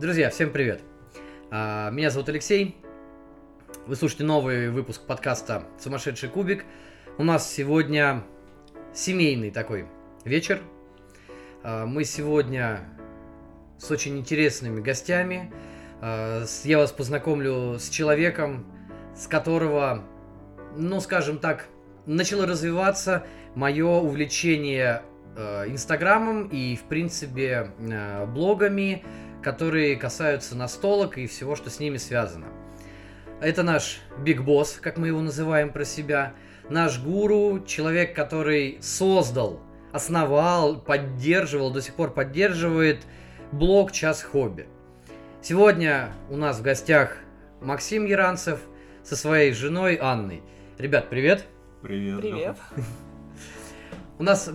Друзья, всем привет. А, Меня зовут Алексей. Вы слушаете новый выпуск подкаста «Сумасшедший кубик». У нас сегодня семейный такой вечер. А, Мы сегодня с очень интересными гостями. А, Я вас познакомлю с человеком, с которого, ну, скажем так, начало развиваться мое увлечение э, Инстаграмом и, в принципе, э, блогами, которые касаются настолок и всего, что с ними связано. Это наш Биг Босс, как мы его называем про себя, наш гуру, человек, который создал, основал, поддерживал, до сих пор поддерживает блог «Час хобби». Сегодня у нас в гостях Максим Яранцев со своей женой Анной. Ребят, привет! Привет. Привет. У нас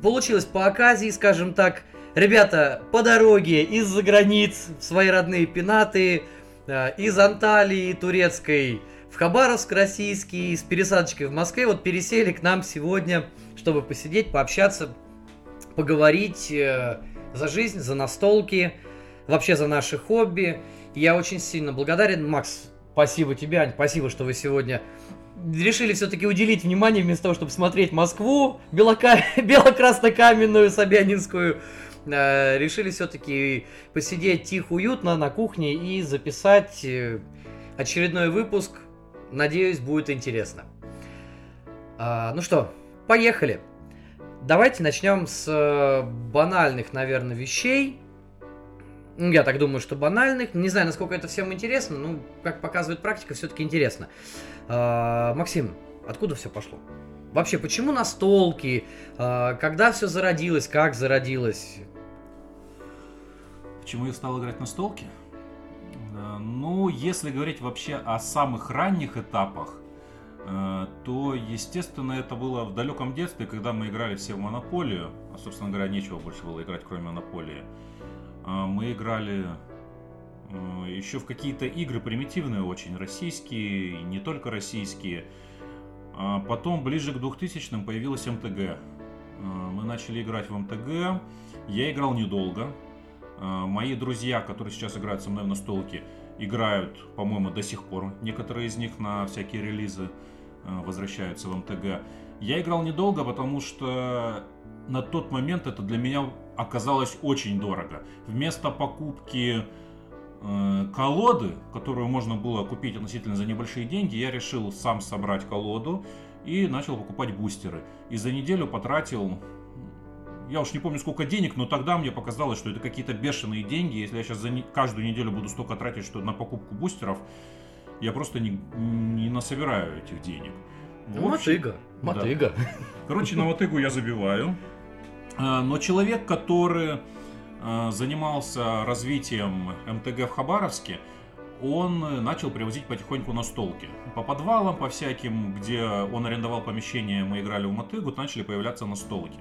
получилось по оказии, скажем так. Ребята по дороге из-за границ в свои родные пенаты, э, из Анталии турецкой в Хабаровск российский, с пересадочкой в Москве, вот пересели к нам сегодня, чтобы посидеть, пообщаться, поговорить э, за жизнь, за настолки, вообще за наши хобби. Я очень сильно благодарен, Макс, спасибо тебе, Ань, спасибо, что вы сегодня решили все-таки уделить внимание вместо того, чтобы смотреть Москву, белока... бело-красно-каменную, Собянинскую, э, решили все-таки посидеть тихо, уютно на кухне и записать э, очередной выпуск. Надеюсь, будет интересно. А, ну что, поехали. Давайте начнем с э, банальных, наверное, вещей. Ну, Я так думаю, что банальных. Не знаю, насколько это всем интересно, но, как показывает практика, все-таки интересно. А, Максим, откуда все пошло? Вообще, почему настолки? А, Когда все зародилось? Как зародилось? Почему я стал играть на столке? Ну, если говорить вообще о самых ранних этапах, э, то, естественно, это было в далеком детстве, когда мы играли все в Монополию. А, собственно говоря, нечего больше было играть, кроме Монополии. Э, Мы играли э, еще в какие-то игры примитивные очень, российские, не только российские. А Потом, ближе к 2000-м, появилась МТГ. Э, Мы начали играть в МТГ. Я играл недолго. Э, Мои друзья, которые сейчас играют со мной в настолке, играют, по-моему, до сих пор. Некоторые из них на всякие релизы э, возвращаются в МТГ. Я играл недолго, потому что на тот момент это для меня оказалось очень дорого. Вместо покупки э, колоды, которую можно было купить относительно за небольшие деньги, я решил сам собрать колоду и начал покупать бустеры. И за неделю потратил, я уж не помню сколько денег, но тогда мне показалось, что это какие-то бешеные деньги. Если я сейчас за не- каждую неделю буду столько тратить, что на покупку бустеров, я просто не, не насобираю этих денег. В общем, Мотыга. да. Мотыга. Короче, на мотыгу я забиваю. А, Но человек, который а, занимался развитием МТГ в Хабаровске, он начал привозить потихоньку настолки. По подвалам, по всяким, где он арендовал помещение, мы играли в мотыгу, начали появляться настолки.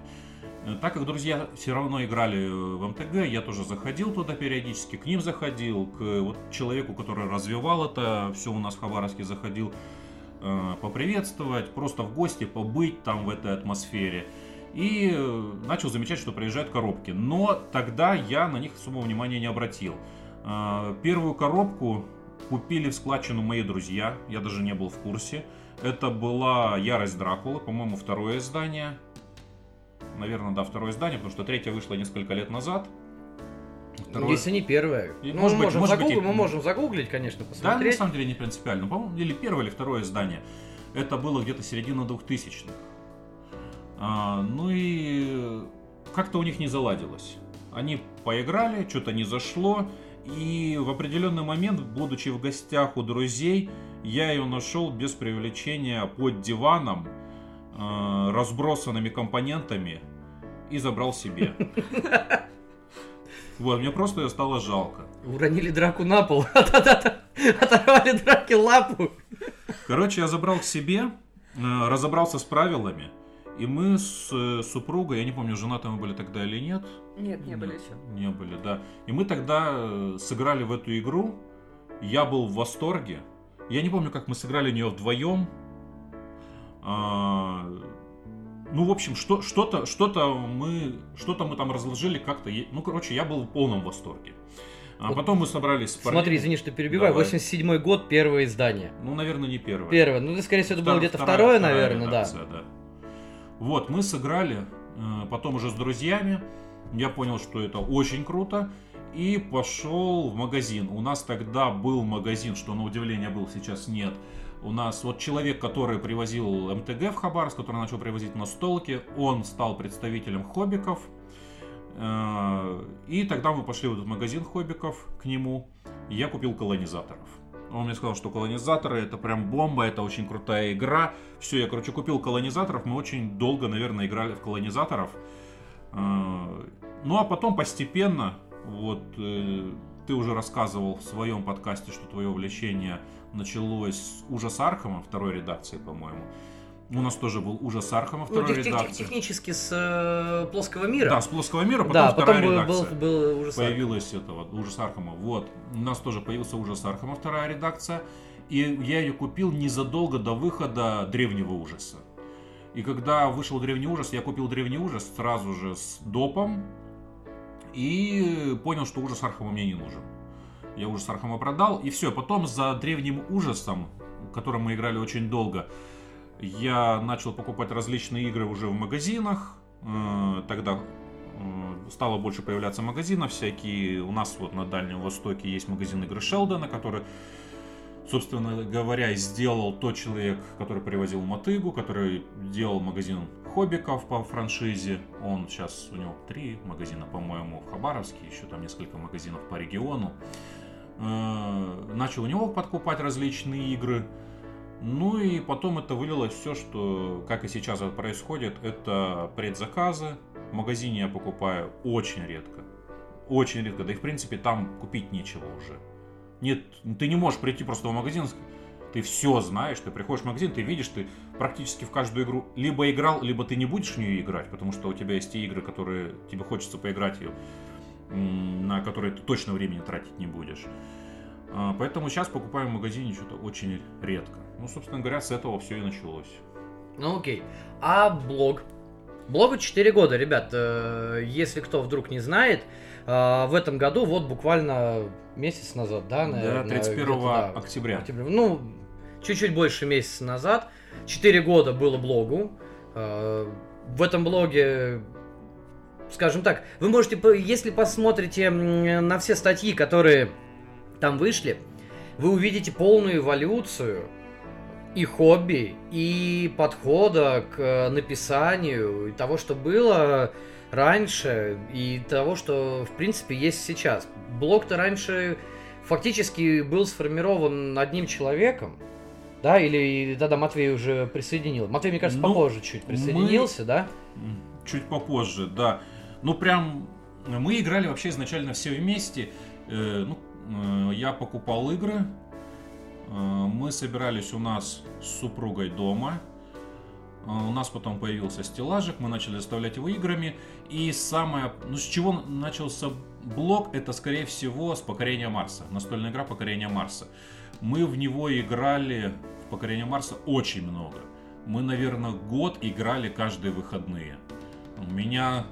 Э, Так как друзья все равно играли э, в МТГ, я тоже заходил туда периодически, к ним заходил, к э, вот человеку, который развивал это, все у нас в Хабаровске заходил поприветствовать, просто в гости побыть там в этой атмосфере. И начал замечать, что приезжают коробки. Но тогда я на них особого внимания не обратил. Первую коробку купили в складчину мои друзья, я даже не был в курсе. Это была Ярость Дракулы, по-моему, второе издание. Наверное, да, второе издание, потому что третье вышло несколько лет назад. Второе- Если не первое. И Ну, может мы, быть- можем может быть, загугли- и- мы можем загуглить, конечно, Да, на посмотреть. самом деле не принципиально. По-моему, или первое, или второе издание. Это было где-то середина 2000-х. А, ну и как-то у них не заладилось. Они поиграли, что-то не зашло. И в определенный момент, будучи в гостях у друзей, я ее нашел без привлечения под диваном, а, разбросанными компонентами и забрал себе. Вот, мне просто ее стало жалко. Уронили драку на пол, оторвали драке лапу. Короче, я забрал к себе, э, разобрался с правилами, и мы с э, супругой, я не помню, женаты мы были тогда или нет. Нет, не были еще. Не были, да. И мы тогда э, сыграли в эту игру. Я был в восторге. Я не помню, как мы сыграли в нее вдвоем. Ну, в общем, что, что-то, что-то мы, что-то мы там разложили как-то. Ну, короче, я был в полном восторге. А вот потом мы собрались с парнями. Смотри, извини, что перебиваю. Давай. 87 год, первое издание. Ну, наверное, не первое. Первое. Ну, скорее всего, это Втор, было где-то второе, второе наверное, редакция, да. да. Вот, мы сыграли, э, потом уже с друзьями. Я понял, что это очень круто. И пошел в магазин. У нас тогда был магазин, что на удивление был, сейчас нет. У нас вот человек, который привозил МТГ в Хабаровск, который начал привозить на столке, он стал представителем хоббиков. Э, и тогда мы пошли в этот магазин хоббиков к нему, я купил колонизаторов. Он мне сказал, что колонизаторы это прям бомба, это очень крутая игра. Все, я, короче, купил колонизаторов. Мы очень долго, наверное, играли в колонизаторов. Э, ну а потом постепенно, вот э, ты уже рассказывал в своем подкасте, что твое увлечение началось с ужас Архама, второй редакции, по-моему. У нас тоже был ужас Архама, ну, второй ну, редакции. Технически с э, плоского мира. Да, с плоского мира, потом да, вторая потом редакция. Был, был ужас Появилась этого, ужас Архама. Вот, у нас тоже появился ужас Архама, вторая редакция. И я ее купил незадолго до выхода Древнего ужаса. И когда вышел Древний ужас, я купил Древний ужас сразу же с допом. И понял, что ужас Архама мне не нужен. Я ужас Архама продал. И все, потом за Древним ужасом, которым мы играли очень долго, я начал покупать различные игры уже в магазинах. Э, тогда э, стало больше появляться магазинов всякие. У нас вот на Дальнем Востоке есть магазин игры Шелдона, который, собственно говоря, сделал тот человек, который привозил мотыгу, который делал магазин хоббиков по франшизе. Он сейчас, у него три магазина, по-моему, в Хабаровске, еще там несколько магазинов по региону. Э, начал у него подкупать различные игры. Ну и потом это вылилось все, что, как и сейчас это происходит, это предзаказы. В магазине я покупаю очень редко. Очень редко. Да и в принципе там купить нечего уже. Нет, ты не можешь прийти просто в магазин, ты все знаешь, ты приходишь в магазин, ты видишь, ты практически в каждую игру либо играл, либо ты не будешь в нее играть, потому что у тебя есть те игры, которые тебе хочется поиграть, на которые ты точно времени тратить не будешь. А, поэтому сейчас покупаю в магазине что-то очень редко. Ну, собственно говоря, с этого все и началось. Ну окей. А блог? Блогу 4 года, ребят. Э, если кто вдруг не знает, э, в этом году, вот буквально месяц назад, да? Наверное, да, 31 да, октября. октября. Ну, чуть-чуть больше месяца назад. 4 года было блогу. Э, в этом блоге скажем так, вы можете, если посмотрите на все статьи, которые там вышли, вы увидите полную эволюцию и хобби, и подхода к э, написанию, и того, что было раньше, и того, что, в принципе, есть сейчас. Блог-то раньше фактически был сформирован одним человеком, да, или тогда Матвей уже присоединил. Матвей, мне кажется, ну, попозже чуть присоединился, мы... да? Чуть попозже, да. Ну, прям мы играли вообще изначально все вместе. Э, ну, э, я покупал игры, Э, мы собирались у нас с супругой дома. У нас потом появился стеллажик, мы начали заставлять его играми. И самое, ну с чего начался блок, это скорее всего с покорения Марса. Настольная игра покорения Марса. Мы в него играли, в покорение Марса, очень много. Мы, наверное, год играли каждые выходные. У меня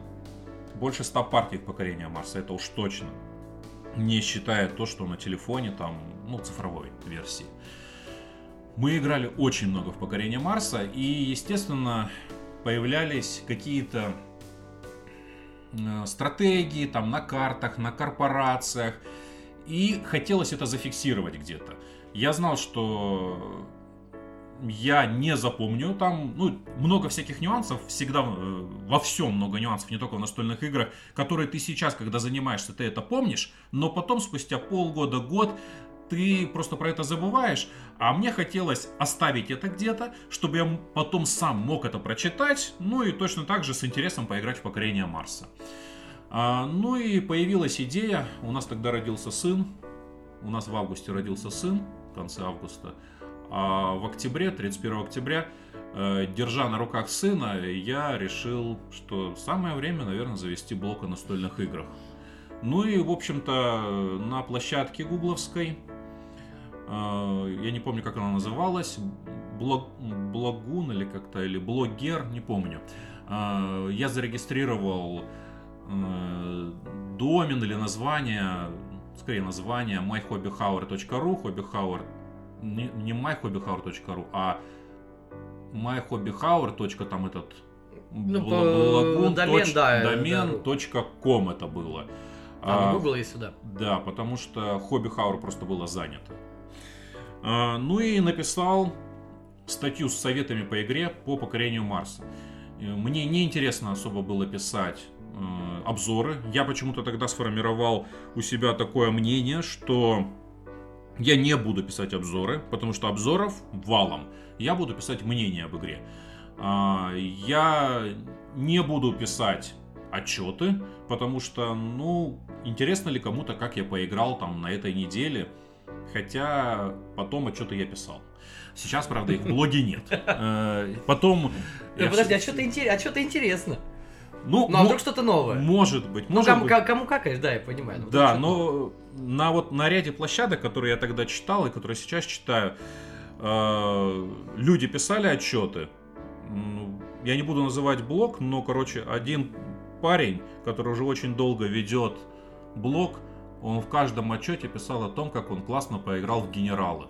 больше 100 партий в покорение Марса, это уж точно не считая то, что на телефоне, там, ну, цифровой версии. Мы играли очень много в покорение Марса, и, естественно, появлялись какие-то э, стратегии там на картах, на корпорациях, и хотелось это зафиксировать где-то. Я знал, что я не запомню. Там ну, много всяких нюансов, всегда э, во всем много нюансов, не только в настольных играх, которые ты сейчас, когда занимаешься, ты это помнишь, но потом, спустя полгода, год, ты просто про это забываешь, а мне хотелось оставить это где-то, чтобы я потом сам мог это прочитать, ну и точно так же с интересом поиграть в покорение Марса. А, ну и появилась идея, у нас тогда родился сын, у нас в августе родился сын, в конце августа, а в октябре, 31 октября, э, держа на руках сына, я решил, что самое время, наверное, завести блок о настольных играх. Ну и, в общем-то, на площадке гугловской, э, я не помню, как она называлась, блог, блогун или как-то, или блогер, не помню. Э, я зарегистрировал домен или название, скорее название myhobbyhour.ru, hobbyhour, не, не myhobbyhour.ru, а myhobbyhour. там этот Ну, бл- по- благун домен, точ- да, домен да. ком это было. А, А, Google есть сюда. да, потому что хобби Хаур просто было занято. А, ну и написал статью с советами по игре по покорению Марса. Э, Мне не интересно особо было писать э, обзоры. Я почему-то тогда сформировал у себя такое мнение, что я не буду писать обзоры, потому что обзоров валом. Я буду писать мнение об игре. А, Я не буду писать отчеты, потому что, ну, интересно ли кому-то, как я поиграл там на этой неделе. Хотя потом отчеты я писал. Сейчас, правда, их в блоге нет. Э, Потом... Подожди, а что-то интересно? Ну, Ну, а вдруг что-то новое? может быть, Ну, может кому, быть. ка- кому какаешь, да, я понимаю. Ну, Да, вдруг что-то но на вот на ряде площадок, которые я тогда читал и которые сейчас читаю, э, люди писали отчеты. Ну, Я не буду называть блог, но, короче, один парень, который уже очень долго ведет блог, он в каждом отчете писал о том, как он классно поиграл в генералов.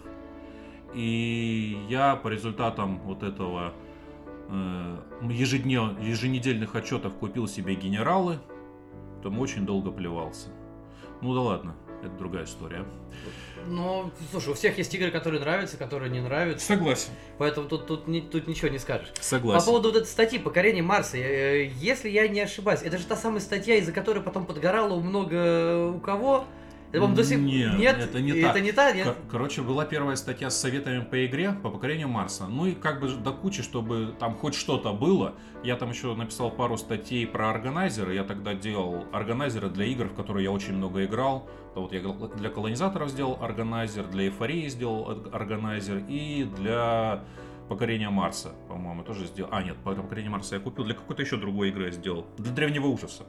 И я по результатам вот этого ежеднев- еженедельных отчетов купил себе генералы, там очень долго плевался. Ну да ладно, это другая история. Ну, слушай, у всех есть игры, которые нравятся, которые не нравятся. Согласен. Поэтому тут, тут, тут ничего не скажешь. Согласен. По поводу вот этой статьи «Покорение Марса», э, если я не ошибаюсь, это же та самая статья, из-за которой потом подгорало много у кого? Это, по-моему, до сих- Нет, это не это так. не та, нет? Кор- Короче, была первая статья с советами по игре по покорению Марса. Ну и как бы до кучи, чтобы там хоть что-то было. Я там еще написал пару статей про органайзеры. Я тогда делал органайзеры для игр, в которые я очень много играл. Вот я для колонизаторов сделал органайзер, для эйфории сделал ор- органайзер и для покорения Марса, по-моему, тоже сделал. А, нет, по покорению Марса я купил. Для какой-то еще другой игры я сделал. Для древнего ужаса.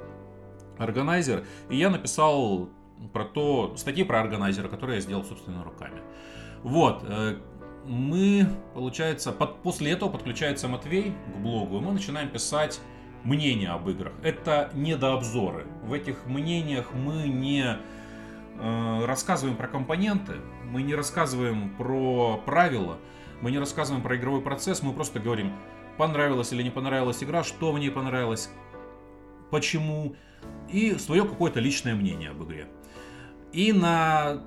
Органайзер. И я написал про то, статьи про органайзера, которые я сделал собственными руками. Вот, э, мы, получается, под- после этого подключается Матвей к блогу, и мы начинаем писать мнения об играх. Это недообзоры. В этих мнениях мы не э, рассказываем про компоненты, мы не рассказываем про правила, мы не рассказываем про игровой процесс, мы просто говорим, понравилась или не понравилась игра, что в ней понравилось, почему, и свое какое-то личное мнение об игре. И на...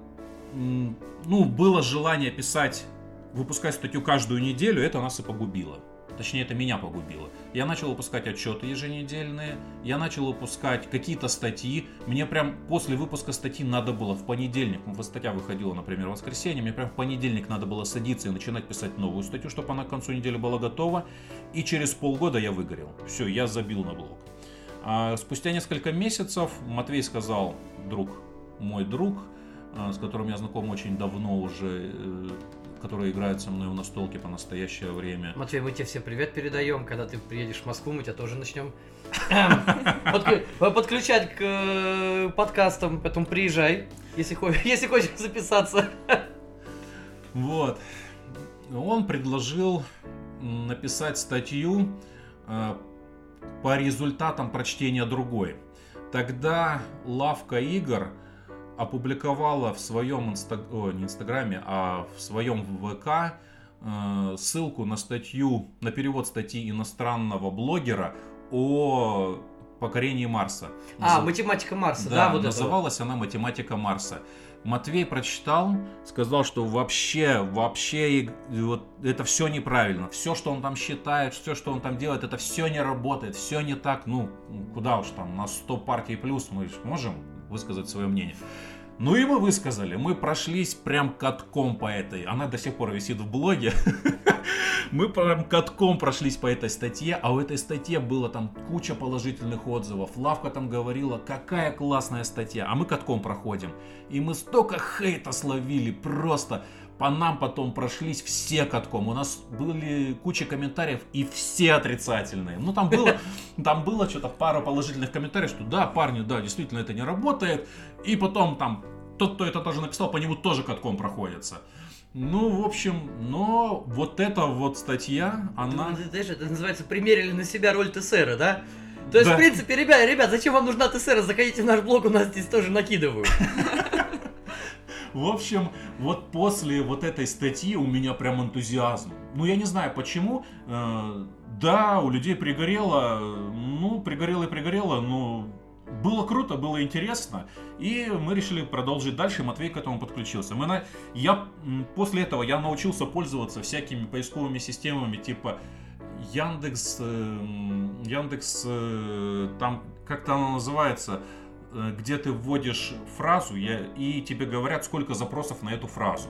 Ну, было желание писать, выпускать статью каждую неделю, это нас и погубило. Точнее, это меня погубило. Я начал выпускать отчеты еженедельные, я начал выпускать какие-то статьи. Мне прям после выпуска статьи надо было в понедельник, статья выходила, например, в воскресенье, мне прям в понедельник надо было садиться и начинать писать новую статью, чтобы она к концу недели была готова. И через полгода я выгорел. Все, я забил на блог. А спустя несколько месяцев Матвей сказал, друг, мой друг, а, с которым я знаком очень давно уже, э, который играет со мной в настолке по настоящее время. Матвей, мы тебе всем привет передаем. Когда ты приедешь в Москву, мы тебя тоже начнем подклю- подключать к э, подкастам. Потом приезжай, если хо- если хочешь записаться. Вот. Он предложил написать статью э, по результатам прочтения другой. Тогда лавка игр опубликовала в своем инста- о, не инстаграме, а в своем ВК э, ссылку на статью, на перевод статьи иностранного блогера о покорении Марса. А, математика Марса, да, да, вот это. называлась она «Математика Марса». Матвей прочитал, сказал, что вообще, вообще вот это все неправильно. Все, что он там считает, все, что он там делает, это все не работает, все не так. Ну, куда уж там, на 100 партий плюс мы можем высказать свое мнение. Ну и мы высказали, мы прошлись прям катком по этой. Она до сих пор висит в блоге. Мы прям катком прошлись по этой статье, а у этой статье было там куча положительных отзывов. Лавка там говорила, какая классная статья, а мы катком проходим. И мы столько хейта словили, просто по нам потом прошлись все катком. У нас были куча комментариев и все отрицательные. Ну там было, там было что-то пару положительных комментариев, что да, парни, да, действительно это не работает. И потом там тот, кто это тоже написал, по нему тоже катком проходится. Ну, в общем, но вот эта вот статья, она... Ты, знаешь, это называется «Примерили на себя роль ТСР», да? То есть, Да. в принципе, ребят, ребят, зачем вам нужна ТСР? Заходите в наш блог, у нас здесь тоже накидывают. В общем, вот после вот этой статьи у меня прям энтузиазм. Ну, я не знаю почему. Э, Да, у людей пригорело. Ну, пригорело и пригорело, но было круто, было интересно. И мы решили продолжить дальше. Матвей к этому подключился. Мы на... я, после этого я научился пользоваться всякими поисковыми системами типа Яндекс, эм, Яндекс, э, там как-то она называется, э, где ты вводишь фразу, я, и тебе говорят, сколько запросов на эту фразу.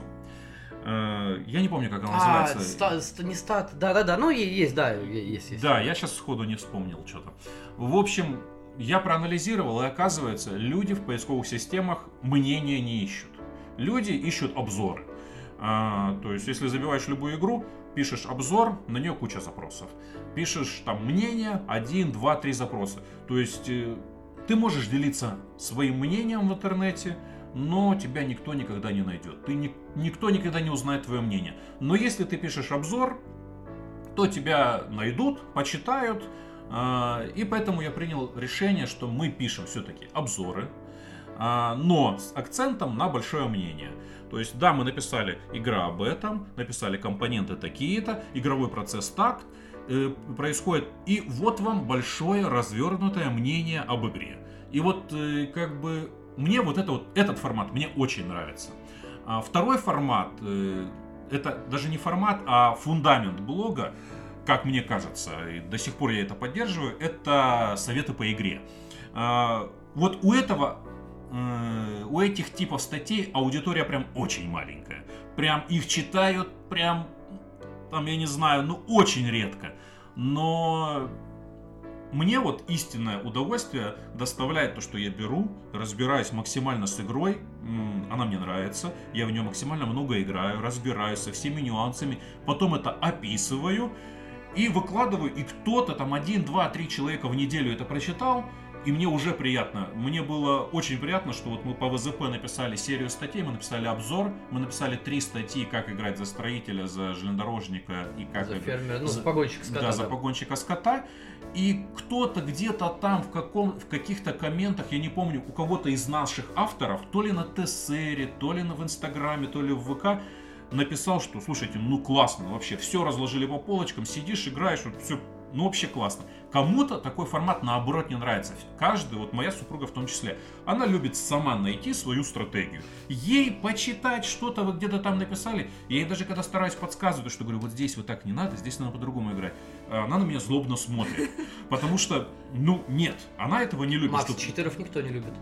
Э, Я не помню, как она А, называется. ста- ста- не стат, да-да-да, ну есть, да, есть, есть. Да, я сейчас сходу не вспомнил что-то. В общем, я проанализировал, и оказывается, люди в поисковых системах мнения не ищут. Люди ищут обзоры. А, то есть, если забиваешь любую игру, пишешь обзор, на нее куча запросов. Пишешь там мнение, один, два, три запроса. То есть, э, ты можешь делиться своим мнением в интернете, но тебя никто никогда не найдет. Ты ни- никто никогда не узнает твое мнение. Но если ты пишешь обзор, то тебя найдут, почитают. а, И поэтому я принял решение, что мы пишем все-таки обзоры, а, но с акцентом на большое мнение. То есть, да, мы написали игра об этом, написали компоненты такие-то, игровой процесс так э, происходит, и вот вам большое развернутое мнение об игре. И вот э, как бы мне вот, это вот этот формат мне очень нравится. А второй формат э, это даже не формат, а фундамент блога, как мне кажется, и до сих пор я это поддерживаю, это советы по игре. А, Вот у этого, э, у этих типов статей аудитория прям очень маленькая. Прям их читают прям, там, я не знаю, ну очень редко. Но мне вот истинное удовольствие доставляет то, что я беру, разбираюсь максимально с игрой, она мне нравится, я в нее максимально много играю, разбираюсь со всеми нюансами, потом это описываю и выкладываю, и кто-то там один, два, три человека в неделю это прочитал, и мне уже приятно. Мне было очень приятно, что вот мы по ВЗП написали серию статей, мы написали обзор, мы написали три статьи, как играть за строителя, за железнодорожника и как За фермера, ну, за- за погонщик скота. да, за погонщика скота. И кто-то где-то там в, каком, в каких-то комментах, я не помню, у кого-то из наших авторов, то ли на Тессере, то ли на, в Инстаграме, то ли в ВК, написал, что, слушайте, ну классно, вообще, все разложили по полочкам, сидишь, играешь, вот все, ну вообще классно. Кому-то такой формат наоборот не нравится. Каждый, вот моя супруга в том числе, она любит сама найти свою стратегию. Ей почитать что-то вы где-то там написали. Я ей даже когда стараюсь подсказывать, что говорю, вот здесь вот так не надо, здесь надо по-другому играть. Она на меня злобно смотрит. Потому что, ну, нет, она этого не любит. Макс, чтоб- читеров никто не любит.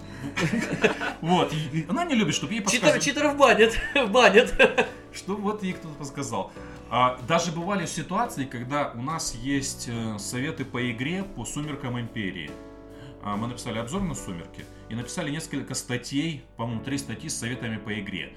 Вот, она не любит, чтобы ей подсказывали. читеров банят, банят. Что вот ей кто-то подсказал. А, даже бывали ситуации, когда у нас есть э, советы по игре по Сумеркам Империи. А, мы написали обзор на Сумерки и написали несколько статей, по-моему, три статьи с советами по игре.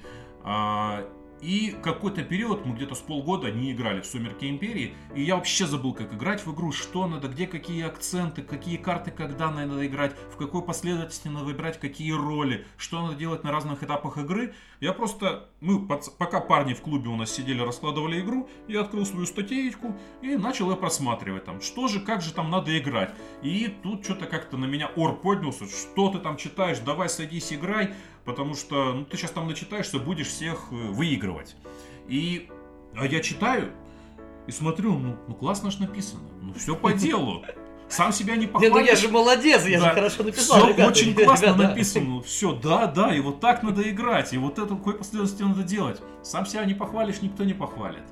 И какой-то период, мы где-то с полгода не играли в Сумерки Империи, и я вообще забыл, как играть в игру, что надо, где какие акценты, какие карты, когда надо играть, в какой последовательности надо выбирать какие роли, что надо делать на разных этапах игры. Я просто, пац- пока парни в клубе у нас сидели, раскладывали игру, я открыл свою статейку и начал ее просматривать там, что же, как же там надо играть. И тут что-то как-то на меня ор поднялся, что ты там читаешь, давай садись, играй, потому что ну, ты сейчас там начитаешься, будешь всех э, выигрывать. И а я читаю и смотрю, ну, ну классно ж написано, ну все по делу. Сам себя не похвалишь. ну я же молодец, я Да. же хорошо написал. Все ребята. очень классно Ребята. написано. Все, да, да, и вот так надо играть, и вот это какой последовательности надо делать. Сам себя не похвалишь, никто не похвалит.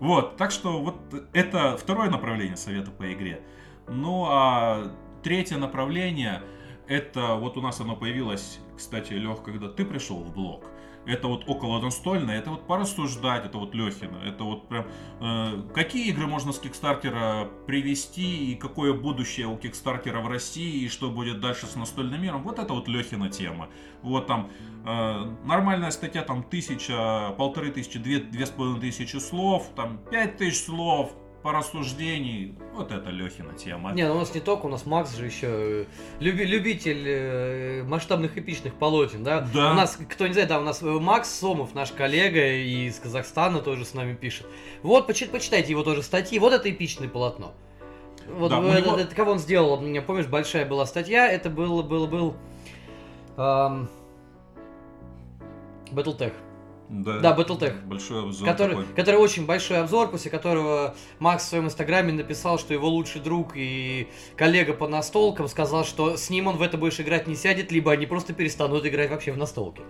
Вот, так что вот это второе направление совета по игре. Ну а третье направление, это вот у нас оно появилось, кстати, Лех, когда ты пришел в блог. Это вот около настольное, это вот порассуждать, это вот Лехина, это вот прям э, какие игры можно с Кикстартера привести и какое будущее у Кикстартера в России и что будет дальше с настольным миром, вот это вот Лехина тема. Вот там э, нормальная статья там тысяча, полторы тысячи, две, две с половиной тысячи слов, там пять тысяч слов, порассуждений, вот это Лехина тема. Не, ну у нас не только, у нас Макс же еще э, люби, любитель э, масштабных эпичных полотен, да? Да. У нас, кто не знает, да, у нас э, Макс Сомов, наш коллега из Казахстана, тоже с нами пишет. Вот, почи- почитайте его тоже статьи, вот это эпичное полотно. Вот Да, у э, него- это кого он сделал, помнишь, большая была статья, это был, был, был... эм, Battletech. Да, Да, Battletech. Большой обзор Который, такой. который очень большой обзор, после которого Макс в своем инстаграме написал, что его лучший друг и коллега по настолкам сказал, что с ним он в это больше играть не сядет, либо они просто перестанут играть вообще в настолки.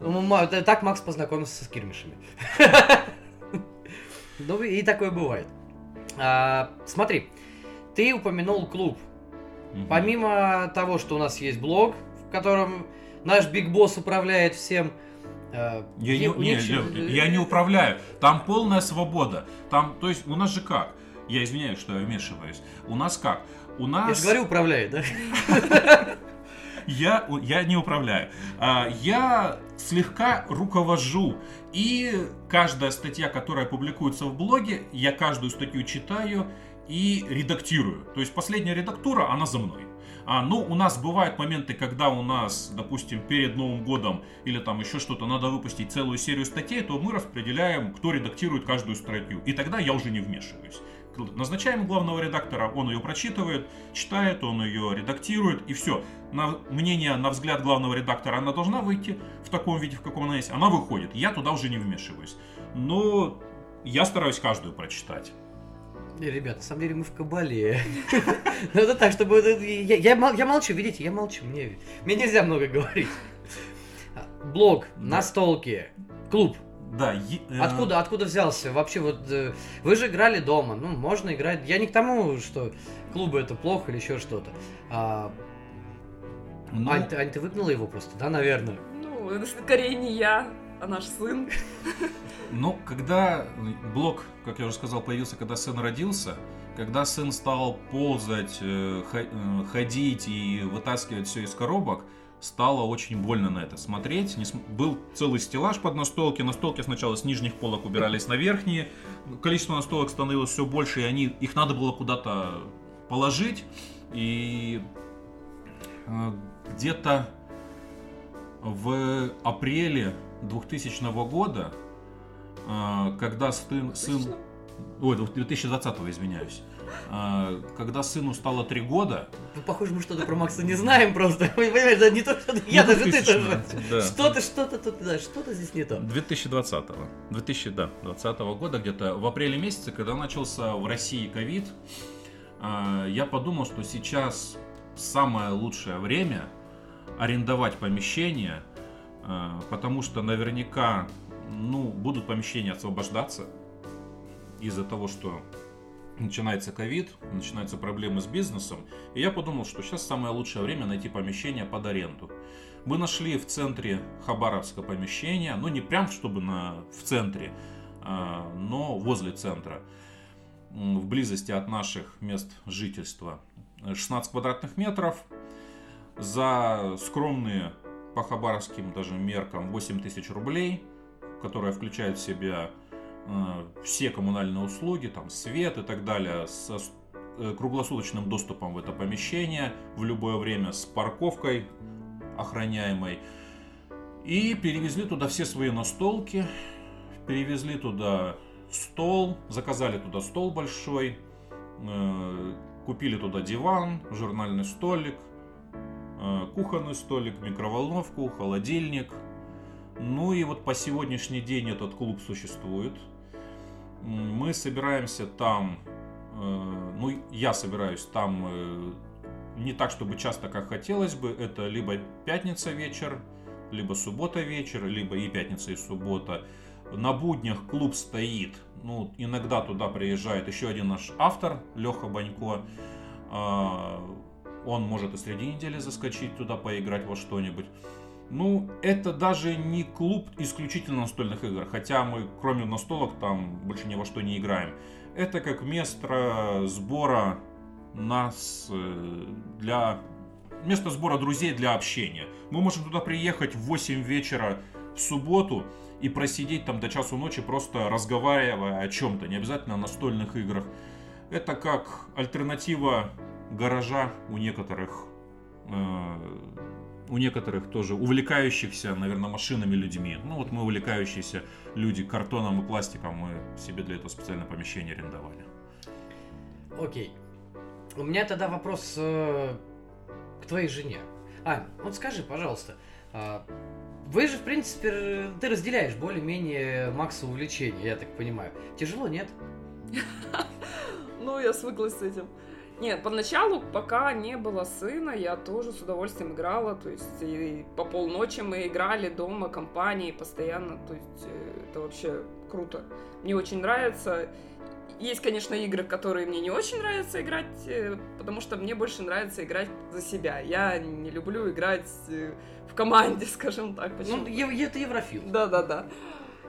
Ну, это- Так Макс познакомился с скирмишами. Ну и такое бывает. А, Смотри, ты упомянул клуб. Помимо того, что у нас есть блог, в котором наш Биг Босс управляет всем, э, Я е- не, не, еще- я не управляю. Там полная свобода. Там, то есть, у нас же как? Я извиняюсь, что я вмешиваюсь. У нас как? У нас... Я же говорю, управляет, да? Я, я не управляю. А, Я слегка руковожу. И каждая статья, которая публикуется в блоге, я каждую статью читаю и редактирую. То есть последняя редактура, она за мной. А, ну, у нас бывают моменты, когда у нас, допустим, перед Новым годом или там еще что-то надо выпустить целую серию статей, то мы распределяем, кто редактирует каждую статью. И тогда я уже не вмешиваюсь. Назначаем главного редактора, он ее прочитывает, читает, он ее редактирует, и все. На мнение, на взгляд главного редактора, она должна выйти в таком виде, в каком она есть. Она выходит. Я туда уже не вмешиваюсь. Но я стараюсь каждую прочитать. Ребят, на самом деле мы в кабале. Ну это так, чтобы... Я я мол- я молчу, видите, я молчу. Мне мне нельзя много говорить. Блог, Да. настолки, клуб. Да, е- э, Откуда, откуда взялся? Вообще, вот э, вы же играли дома. Ну, можно играть. Я не к тому, что клубы это плохо или еще что-то. А, ну, Ань, ты, Ань, ты выгнала его просто, да, наверное? Ну, это скорее не я, а наш сын. Ну, когда блок, как я уже сказал, появился, когда сын родился, когда сын стал ползать, э, э, ходить и вытаскивать все из коробок, стало очень больно на это смотреть. Не см- Был целый стеллаж под настолки. Настолки сначала с нижних полок убирались на верхние. Количество настолок становилось все больше, и они, их надо было куда-то положить. И э, где-то в апреле 2000 года, э, когда сын, сын ой, 2020 извиняюсь, Э, когда сыну стало три года, Ну, похоже, мы что-то про Макса не знаем просто. Понимаешь, да, не то, что я, даже ты 2000, тоже. Что-то, что-то тут, да, что-то здесь не то. 2020 2020 года где-то в апреле месяце, когда начался в России ковид, э, я подумал, что сейчас самое лучшее время арендовать помещение, потому что наверняка ну, будут помещения освобождаться из-за того, что начинается ковид, начинаются проблемы с бизнесом. И я подумал, что сейчас самое лучшее время найти помещение под аренду. Мы нашли в центре Хабаровска помещение, ну не прям чтобы на, в центре, а, но возле центра, в близости от наших мест жительства. 16 квадратных метров за скромные по хабаровским даже меркам 8 тысяч рублей, которая включает в себя э, все коммунальные услуги, там свет и так далее, со э, круглосуточным доступом в это помещение в любое время, с парковкой охраняемой. И перевезли туда все свои настолки, перевезли туда стол, заказали туда стол большой, э, купили туда диван, журнальный столик, кухонный столик, микроволновку, холодильник. Ну и вот по сегодняшний день этот клуб существует. Мы собираемся там, э, ну я собираюсь там э, не так, чтобы часто, как хотелось бы. Это либо пятница вечер, либо суббота вечер, либо и пятница, и суббота. На буднях клуб стоит. Ну, иногда туда приезжает еще один наш автор, Леха Банько. Он может и среди недели заскочить туда, поиграть во что-нибудь. Ну, это даже не клуб исключительно настольных игр, хотя мы, кроме настолок, там больше ни во что не играем. Это как место сбора нас э, для... Место сбора друзей для общения. Мы можем туда приехать в 8 вечера, в субботу и просидеть там до часу ночи, просто разговаривая о чем-то, не обязательно о настольных играх. Это как альтернатива гаража у некоторых э, у некоторых тоже увлекающихся, наверное, машинами людьми. Ну вот мы увлекающиеся люди картоном и пластиком, мы себе для этого специальное помещение арендовали. Окей. У меня тогда вопрос э, к твоей жене. Ань, вот скажи, пожалуйста, а, вы же, в принципе, ты разделяешь более-менее Макса увлечения, я так понимаю. Тяжело, нет? Ну, я свыклась с этим. Нет, поначалу, пока не было сына, я тоже с удовольствием играла. То есть и по полночи мы играли дома, компании постоянно. То есть э, это вообще круто. Мне очень нравится. Есть, конечно, игры, которые мне не очень нравится играть, э, потому что мне больше нравится играть за себя. Я не люблю играть э, в команде, скажем так. Почему? Ну, это Еврофил. Да-да-да.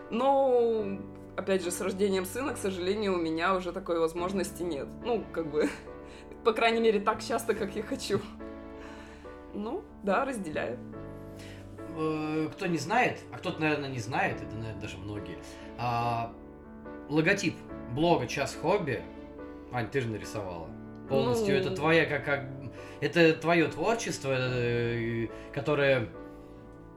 Но, опять же, с рождением сына, к сожалению, у меня уже такой возможности нет. Ну, как бы, по крайней мере, так часто, как я хочу. Ну, да, разделяю. Э, кто не знает, а кто-то, наверное, не знает, это, наверное, даже многие, а, логотип блога «Час хобби», Ань, ты же нарисовала. Полностью. Ну... Это твоя, как, как... Это твое творчество, э, которое...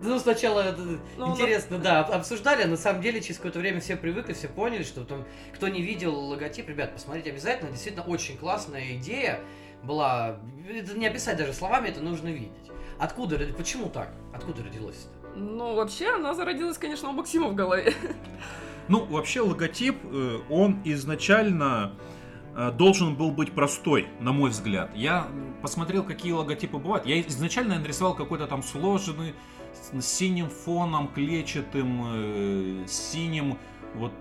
Ну, сначала ну, интересно, да. да, обсуждали, а на самом деле через какое-то время все привыкли, все поняли, что там, кто не видел логотип, ребят, посмотрите обязательно, действительно очень классная идея была, это не описать даже словами, это нужно видеть. Откуда, почему так? Откуда родилось это? Ну, вообще, она зародилась, конечно, у Максима в голове. Ну, вообще логотип, э, он изначально э, должен был быть простой, на мой взгляд. Я посмотрел, какие логотипы бывают. Я изначально нарисовал какой-то там сложенный, с синим фоном, клетчатым, э, синим, вот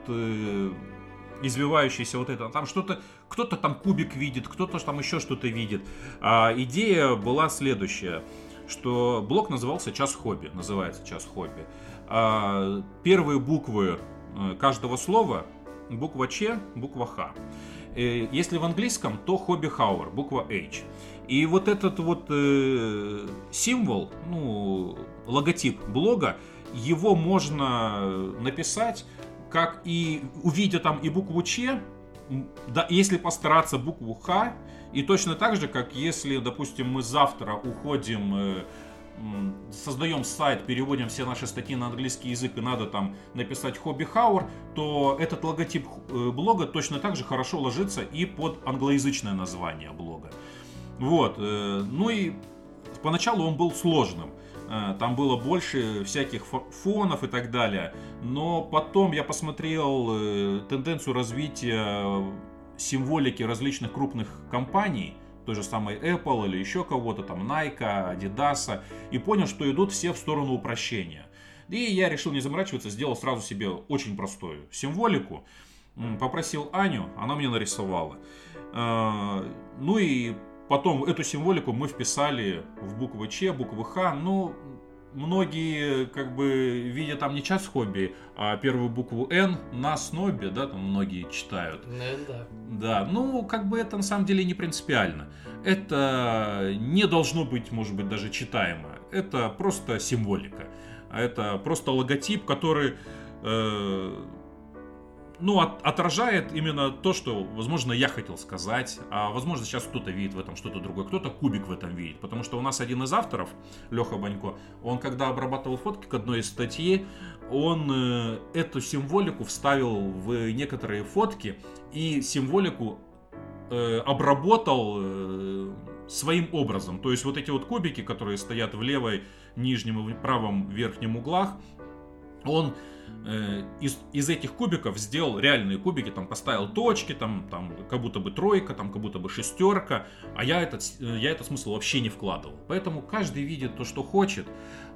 извивающийся вот это. Там что-то, кто-то там кубик видит, кто-то там еще что-то видит. А идея была следующая, что блок назывался «Час хобби», называется «Час хобби». А первые буквы Э, каждого слова буква Ч, буква Х. Э, если в английском, то хобби хауэр, буква H. И вот этот вот э, символ, ну, логотип блога, его можно написать, как и увидя там и букву Ч, да, если постараться букву Х, и точно так же, как если, допустим, мы завтра уходим э, создаем сайт, переводим все наши статьи на английский язык и надо там написать хобби хаур, то этот логотип э, блога точно так же хорошо ложится и под англоязычное название блога. Вот. Э, ну и поначалу он был сложным. Э, там было больше всяких фонов и так далее. Но потом я посмотрел тенденцию развития символики различных крупных компаний – той же самой Apple или еще кого-то, там Nike, Adidas, и понял, что идут все в сторону упрощения. И я решил не заморачиваться, сделал сразу себе очень простую символику. Попросил Аню, она мне нарисовала. А, ну и потом эту символику мы вписали в буквы Ч, буквы Х. Ну, многие как бы видят там не час хобби, а первую букву Н на снобе, да, там многие читают. Ну, да. Да, ну как бы это на самом деле не принципиально. Это не должно быть, может быть, даже читаемо. Это просто символика. Это просто логотип, который э, ну, от, отражает именно то, что, возможно, я хотел сказать, а возможно, сейчас кто-то видит в этом что-то другое, кто-то кубик в этом видит. Потому что у нас один из авторов, Леха Банько, он когда обрабатывал фотки к одной из статьи, он э, эту символику вставил в некоторые фотки и символику э, обработал э, своим образом. То есть вот эти вот кубики, которые стоят в левой нижнем и правом верхнем углах, он Э, из, из этих кубиков сделал реальные кубики, там поставил точки, там, там как будто бы тройка, там как будто бы шестерка, а я этот, э, я этот смысл вообще не вкладывал. Поэтому каждый видит то, что хочет.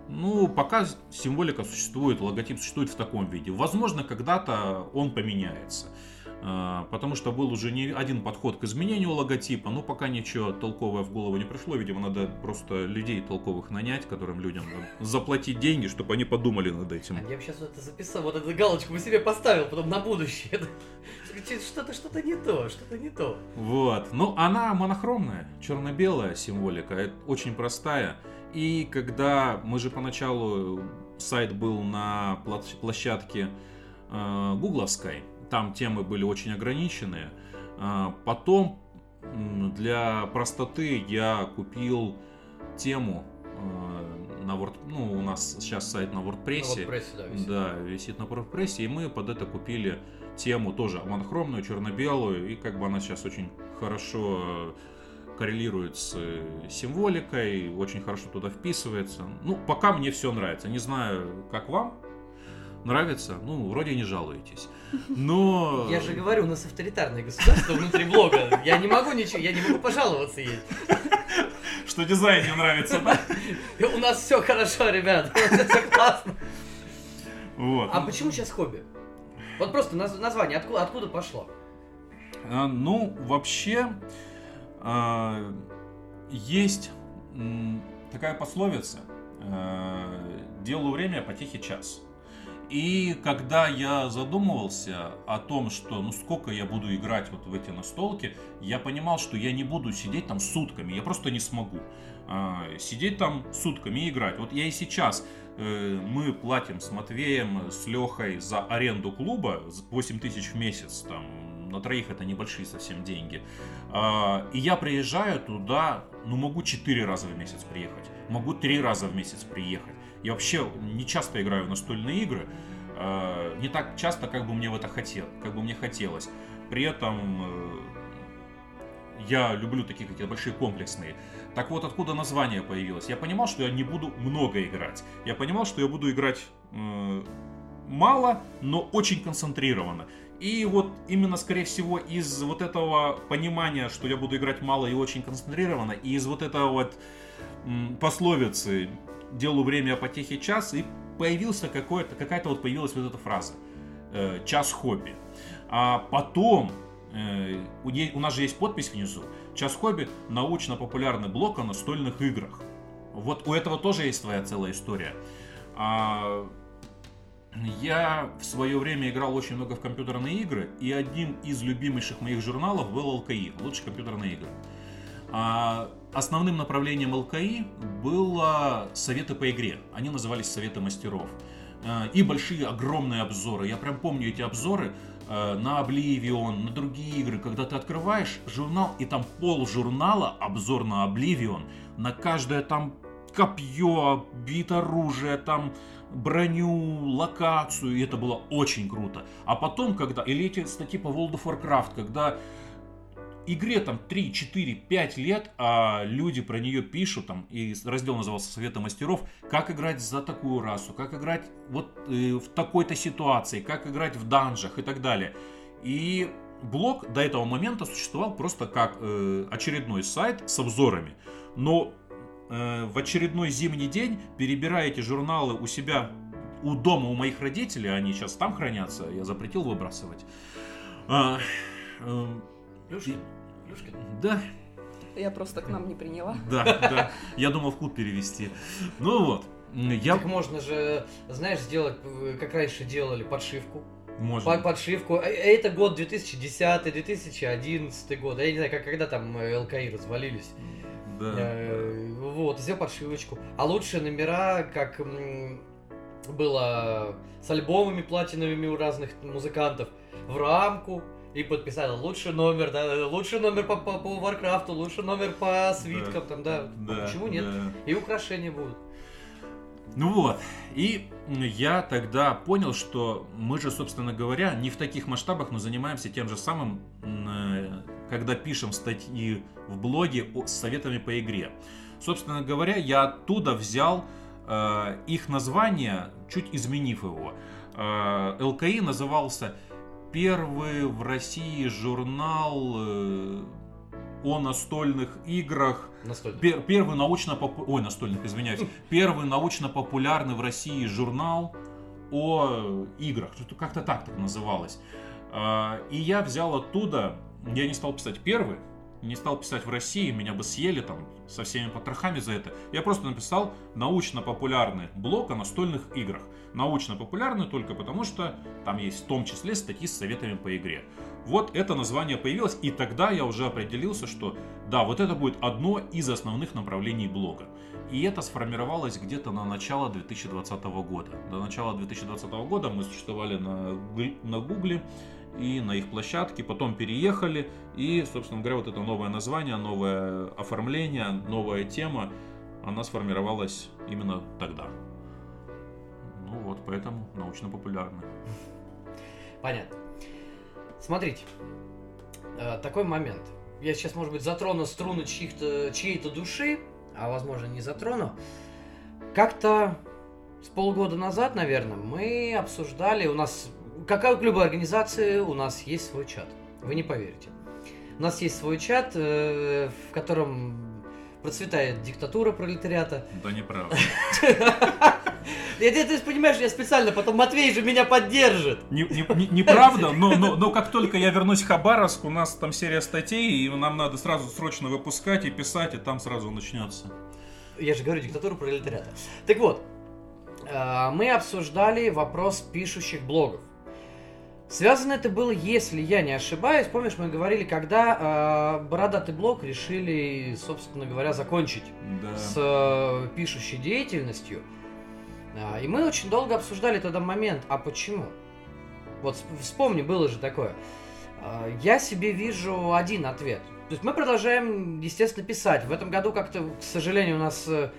Ну, пока символика существует, логотип существует в таком виде. Возможно, когда-то он поменяется. А, потому что был уже не один подход к изменению логотипа, но пока ничего толковое в голову не пришло, видимо, надо просто людей толковых нанять, которым людям заплатить деньги, чтобы они подумали над этим. А я бы сейчас вот это записал, вот эту галочку бы себе поставил, потом на будущее. Что-то, что-то не то, что-то не то. Вот, ну она монохромная, черно-белая символика, очень простая. И когда мы же поначалу сайт был на площадке э, гугловской, там темы были очень ограниченные. Э, потом для простоты я купил тему э, на Word, ну у нас сейчас сайт на WordPress, на WordPress да, висит. да, висит на WordPress, и мы под это купили тему тоже монохромную, черно-белую, и как бы она сейчас очень хорошо коррелирует с символикой, очень хорошо туда вписывается. Ну, пока мне все нравится. Не знаю, как вам нравится. Ну, вроде не жалуетесь. Но... Я же говорю, у нас авторитарное государство внутри блога. Я не могу ничего, я не могу пожаловаться ей. Что дизайн не нравится, да? У нас все хорошо, ребят. Все классно. Вот. А почему сейчас хобби? Вот просто название, откуда, откуда пошло? А, ну, вообще, а, есть такая пословица а, «Делу время, потехи час». И когда я задумывался о том, что ну сколько я буду играть вот в эти настолки, я понимал, что я не буду сидеть там сутками, я просто не смогу э, сидеть там сутками и играть. Вот я и сейчас, э, мы платим с Матвеем, с Лехой за аренду клуба 8 тысяч в месяц, там на троих это небольшие совсем деньги. Э, и я приезжаю туда, ну могу 4 раза в месяц приехать, могу 3 раза в месяц приехать. Я вообще не часто играю в настольные игры, э, не так часто, как бы мне в это хотел, как бы мне хотелось. При этом э, я люблю такие какие-то большие комплексные. Так вот, откуда название появилось? Я понимал, что я не буду много играть. Я понимал, что я буду играть э, мало, но очень концентрированно. И вот именно, скорее всего, из вот этого понимания, что я буду играть мало и очень концентрированно, и из вот этого вот пословицы делаю время потехи час, и появился какой-то, какая-то вот появилась вот эта фраза э, «час хобби». А потом, э, у, нас же есть подпись внизу, «Час хобби» — научно-популярный блог о настольных играх. Вот у этого тоже есть своя целая история. А, я в свое время играл очень много в компьютерные игры, и одним из любимейших моих журналов был ЛКИ, лучшие компьютерные игры. А основным направлением ЛКИ было советы по игре. Они назывались советы мастеров. А, и большие, огромные обзоры. Я прям помню эти обзоры а, на Oblivion, на другие игры, когда ты открываешь журнал, и там пол журнала обзор на Oblivion, на каждое там копье, бит оружие, там броню, локацию, и это было очень круто. А потом, когда, или эти статьи по World of Warcraft, когда игре там 3, 4, 5 лет, а люди про нее пишут, там, и раздел назывался «Советы мастеров», как играть за такую расу, как играть вот э, в такой-то ситуации, как играть в данжах и так далее. И блог до этого момента существовал просто как э, очередной сайт с обзорами. Но э, в очередной зимний день, перебирая эти журналы у себя у дома у моих родителей, они сейчас там хранятся, я запретил выбрасывать. А, э, Плюшкин? Плюшкин? Да. Я просто к нам не приняла. Да, да. Я думал в клуб перевести. Ну вот. Я... Так можно же, знаешь, сделать, как раньше делали, подшивку. Можно. Под, подшивку. Э, это год 2010, 2011 год. Я не знаю, как когда там э, ЛКИ развалились. Да. Э, вот, сделал подшивочку. А лучшие номера, как было с альбомами платиновыми у разных музыкантов, в рамку, и подписали лучший номер, да, лучший номер по, по, по Варкрафту, лучший номер по свиткам, да, там, да. да Почему нет? Да. И украшения будут. Ну вот, и я тогда понял, что мы же, собственно говоря, не в таких масштабах, но занимаемся тем же самым, э, когда пишем статьи в блоге с советами по игре. Собственно говоря, я оттуда взял э, их название, чуть изменив его. Э, ЛКИ назывался первый в России журнал э, о настольных играх. Настольных. Пер, первый научно ой настольных, извиняюсь, первый научно популярный в России журнал о играх, как-то так так называлось. А, и я взял оттуда, я не стал писать первый, не стал писать в России, меня бы съели там со всеми потрохами за это. Я просто написал научно-популярный блог о настольных играх. Научно-популярный только потому, что там есть в том числе статьи с советами по игре. Вот это название появилось, и тогда я уже определился, что да, вот это будет одно из основных направлений блога. И это сформировалось где-то на начало 2020 года. До начала 2020 года мы существовали на, на Гугле и на их площадке, потом переехали, и, собственно говоря, вот это новое название, новое оформление, новая тема, она сформировалась именно тогда. Ну вот, поэтому научно-популярно. Понятно. Смотрите, э, такой момент. Я сейчас, может быть, затрону струны чьих-то, чьей-то души, а возможно не затрону. Как-то с полгода назад, наверное, мы обсуждали, у нас, как и в любой организации, у нас есть свой чат. Вы не поверите. У нас есть свой чат, э, в котором процветает диктатура пролетариата. Да неправда. Я, ты, ты понимаешь, я специально, потом Матвей же меня поддержит. Неправда, не, не но, но, но как только я вернусь в Хабаровск, у нас там серия статей, и нам надо сразу срочно выпускать и писать, и там сразу начнется. Я же говорю, диктатуру пролетариата. Так вот, э, мы обсуждали вопрос пишущих блогов. Связано это было, если я не ошибаюсь, помнишь, мы говорили, когда э, бородатый блог решили, собственно говоря, закончить да. с э, пишущей деятельностью. А, и мы очень долго обсуждали тогда момент, а почему? Вот вспомни, было же такое. А, я себе вижу один ответ. То есть мы продолжаем, естественно, писать. В этом году как-то, к сожалению, у нас э,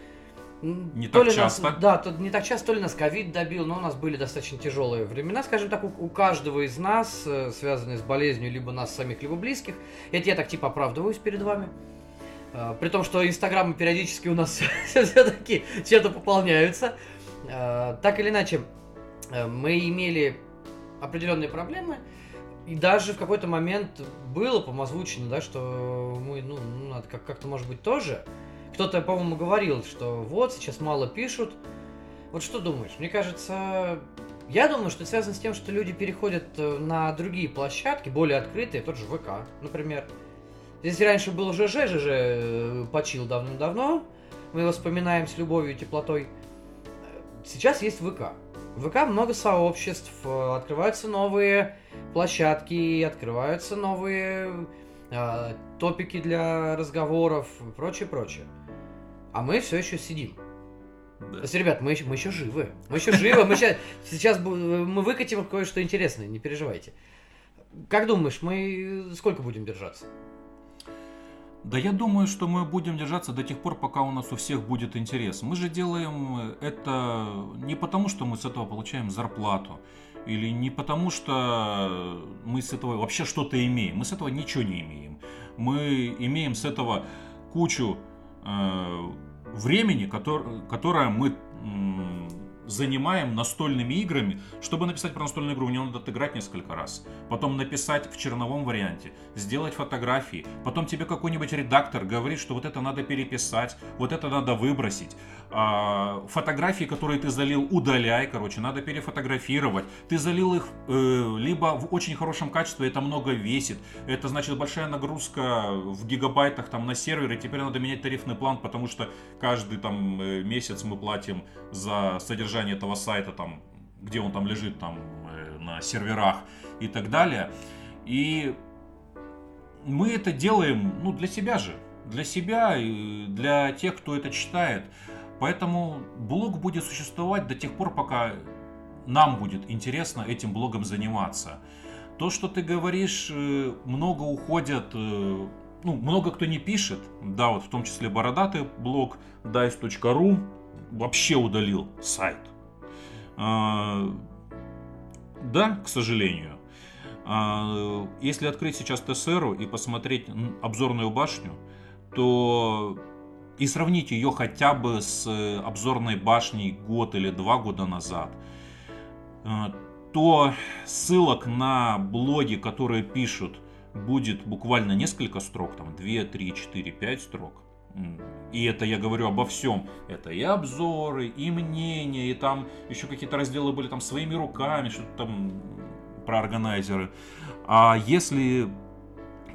не то так ли часто. Нас, да, то, не так часто, то ли нас ковид добил, но у нас были достаточно тяжелые времена, скажем так, у, у каждого из нас, э, связанные с болезнью, либо нас самих, либо близких. Это я так типа оправдываюсь перед вами. А, при том, что инстаграмы периодически у нас все-таки чем-то пополняются. Э, так или иначе, э, мы имели определенные проблемы, и даже в какой-то момент было, по озвучено, да, что мы, ну, ну надо как- как-то, может быть, тоже. Кто-то, по-моему, говорил, что вот, сейчас мало пишут. Вот что думаешь? Мне кажется, я думаю, что это связано с тем, что люди переходят э, на другие площадки, более открытые, тот же ВК, например. Здесь раньше был ЖЖ, ЖЖ почил давным-давно, мы его вспоминаем с любовью и теплотой – Сейчас есть ВК. В ВК много сообществ, э, открываются новые площадки, открываются новые э, топики для разговоров и прочее, прочее. А мы все еще сидим. Да. То есть, ребят, мы еще, мы еще живы. Мы еще живы. Мы сейчас, сейчас мы выкатим кое-что интересное, не переживайте. Как думаешь, мы сколько будем держаться? Да я думаю, что мы будем держаться до тех пор, пока у нас у всех будет интерес. Мы же делаем это не потому, что мы с этого получаем зарплату, или не потому, что мы с этого вообще что-то имеем. Мы с этого ничего не имеем. Мы имеем с этого кучу времени, который, которое мы занимаем настольными играми. Чтобы написать про настольную игру, мне надо отыграть несколько раз. Потом написать в черновом варианте, сделать фотографии. Потом тебе какой-нибудь редактор говорит, что вот это надо переписать, вот это надо выбросить. А, фотографии, которые ты залил, удаляй, короче, надо перефотографировать. Ты залил их э, либо в очень хорошем качестве, это много весит. Это значит большая нагрузка в гигабайтах там на сервере. Теперь надо менять тарифный план, потому что каждый там э, месяц мы платим за содержание этого сайта, там, где он там лежит там э, на серверах и так далее. И мы это делаем, ну, для себя же, для себя и для тех, кто это читает. Поэтому блог будет существовать до тех пор, пока нам будет интересно этим блогом заниматься. То, что ты говоришь, э, много уходят, э, ну, много кто не пишет, да, вот в том числе бородатый блог dice.ru вообще удалил сайт. А, да, к сожалению. А, если открыть сейчас ТСРу и посмотреть обзорную башню, то и сравнить ее хотя бы с э, обзорной башней год или два года назад, а, то ссылок на блоги, которые пишут, будет буквально несколько строк, там 2, 3, 4, 5 строк. И это я говорю обо всем. Это и обзоры, и мнения, и там еще какие-то разделы были там своими руками, что-то там про органайзеры. А если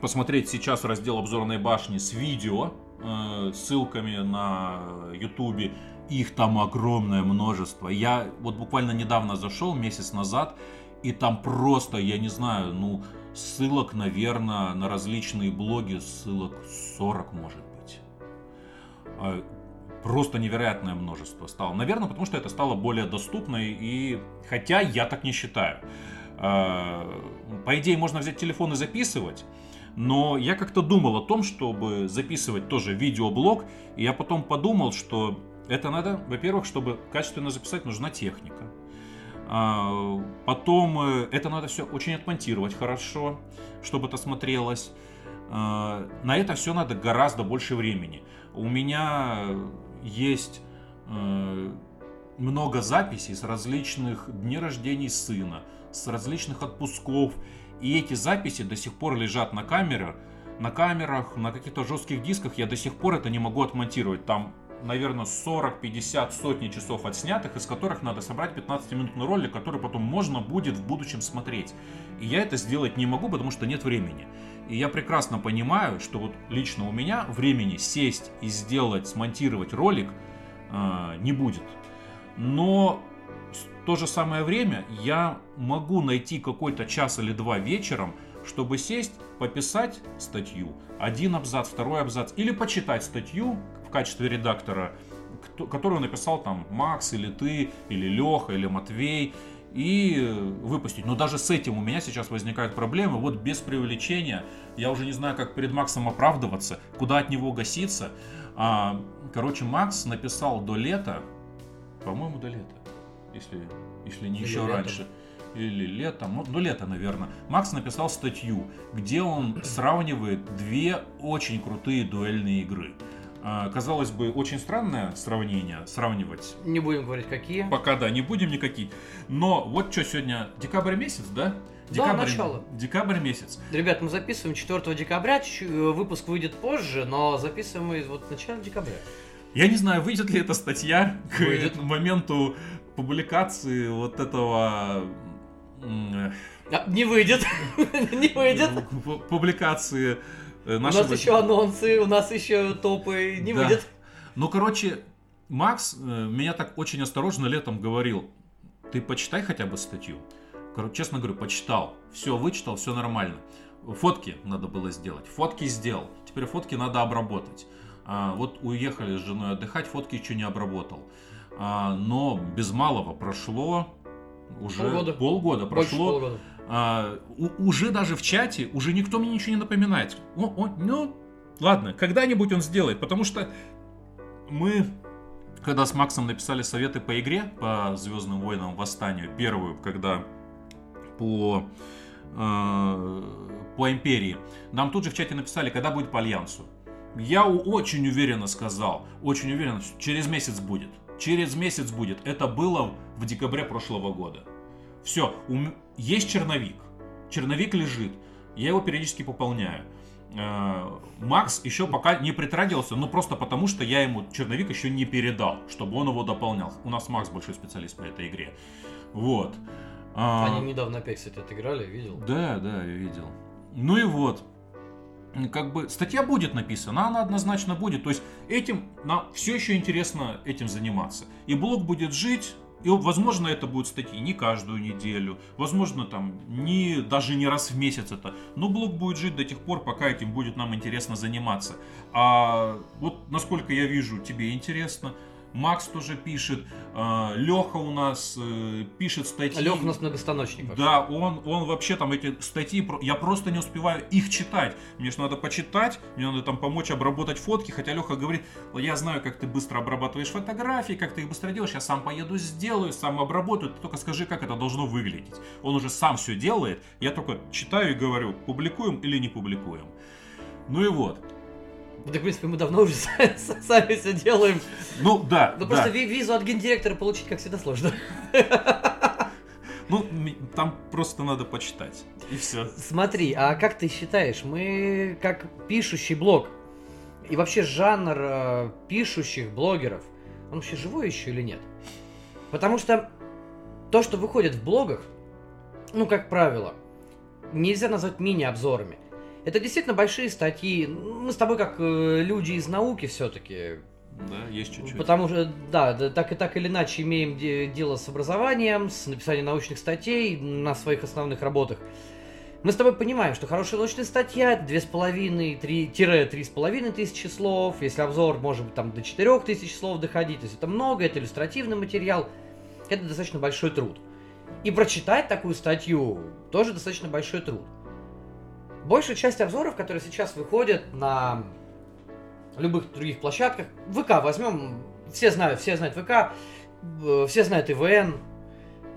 посмотреть сейчас раздел обзорной башни с видео, э, ссылками на ютубе. Их там огромное множество. Я вот буквально недавно зашел, месяц назад, и там просто, я не знаю, ну, ссылок, наверное, на различные блоги, ссылок 40, может быть. А, просто невероятное множество стало. Наверное, потому что это стало более доступно, и хотя я так не считаю. А, по идее, можно взять телефон и записывать, но я как-то думал о том, чтобы записывать тоже видеоблог, и я потом подумал, что это надо, во-первых, чтобы качественно записать, нужна техника. А, потом э, это надо все очень отмонтировать хорошо, чтобы это смотрелось. А, на это все надо гораздо больше времени. У меня есть э, много записей с различных дней рождений сына, с различных отпусков. И эти записи до сих пор лежат на камерах, на камерах, на каких-то жестких дисках. Я до сих пор это не могу отмонтировать. Там наверное, 40, 50, сотни часов отснятых, из которых надо собрать 15-минутный ролик, который потом можно будет в будущем смотреть. И я это сделать не могу, потому что нет времени. И я прекрасно понимаю, что вот лично у меня времени сесть и сделать, смонтировать ролик э, не будет. Но то же самое время я могу найти какой-то час или два вечером, чтобы сесть, пописать статью, один абзац, второй абзац, или почитать статью в качестве редактора, которую написал там Макс, или ты, или Леха, или Матвей, и выпустить. Но даже с этим у меня сейчас возникают проблемы. Вот без преувеличения, я уже не знаю, как перед Максом оправдываться, куда от него гаситься. А, короче, Макс написал до лета, по-моему, до лета, если, если не или еще летом. раньше или летом, ну, ну лето, наверное, Макс написал статью, где он сравнивает две очень крутые дуэльные игры. А, казалось бы, очень странное сравнение, сравнивать. Не будем говорить, какие. Пока, да, не будем никакие. Но вот что сегодня, декабрь месяц, да? Декабрь, да, начало. Декабрь месяц. Ребят, мы записываем 4 декабря, э, выпуск выйдет позже, но записываем мы вот в начале декабря. Я не знаю, выйдет ли эта статья выйдет. к моменту публикации вот этого а, не выйдет. не выйдет. Публикации нашего... У нас еще анонсы, у нас еще топы. Не да. выйдет. Ну, короче, Макс э, меня так очень осторожно летом говорил, ты почитай хотя бы статью. Короче, честно говорю, почитал. Все вычитал, все нормально. Фотки надо было сделать. Фотки сделал. Теперь фотки надо обработать. А, вот уехали с женой отдыхать, фотки еще не обработал. А, но без малого прошло уже полгода, полгода прошло. Полгода. А, у, уже даже в чате уже никто мне ничего не напоминает. О, о, ну, ладно, когда-нибудь он сделает, потому что мы, когда с Максом написали советы по игре, по Звездным войнам Восстанию, первую, когда по э, по Империи, нам тут же в чате написали, когда будет по Альянсу. Я очень уверенно сказал, очень уверенно, через месяц будет. Через месяц будет. Это было в декабре прошлого года. Все, есть черновик. Черновик лежит. Я его периодически пополняю. Э, Макс еще пока не притрагивался, ну просто потому, что я ему черновик еще не передал, чтобы он его дополнял. У нас Макс большой специалист по этой игре. Вот. А, Они недавно опять, кстати, отыграли, видел? Да, да, я видел. Ну и вот как бы статья будет написана, она однозначно будет. То есть этим нам все еще интересно этим заниматься. И блог будет жить, и, возможно, это будут статьи не каждую неделю, возможно, там, не, даже не раз в месяц это. Но блог будет жить до тех пор, пока этим будет нам интересно заниматься. А вот, насколько я вижу, тебе интересно, Макс тоже пишет, а, Леха у нас э, пишет статьи. Леха у нас многостаночник. Вообще. Да, он, он вообще там эти статьи, я просто не успеваю их читать. Мне же надо почитать, мне надо там помочь обработать фотки, хотя Леха говорит, я знаю, как ты быстро обрабатываешь фотографии, как ты их быстро делаешь, я сам поеду сделаю, сам обработаю, ты только скажи, как это должно выглядеть. Он уже сам все делает, я только читаю и говорю, публикуем или не публикуем. Ну и вот. Да, в принципе, мы давно уже сами все делаем. Ну, да. Ну, просто визу от гендиректора получить, как всегда, сложно. Ну, там просто надо почитать. И все. Смотри, а как ты считаешь, мы как пишущий блог, и вообще жанр э, пишущих блогеров, он вообще живой еще или нет? Потому что то, что выходит в блогах, ну, как правило, нельзя назвать мини-обзорами. Это действительно большие статьи. Мы с тобой как э, люди из науки все-таки. Да, есть чуть-чуть. Потому что, да, так и так или иначе имеем де- дело с образованием, с написанием научных статей на своих основных работах. Мы с тобой понимаем, что хорошая научная статья это 2,5-3,5 тысячи слов. Если обзор может быть там до 4 тысяч слов доходить, то есть это много, это иллюстративный материал. Это достаточно большой труд. И прочитать такую статью тоже достаточно большой труд. Большая часть обзоров, которые сейчас выходят на любых других площадках, ВК возьмем, все знают, все знают ВК, э, все знают ИВН,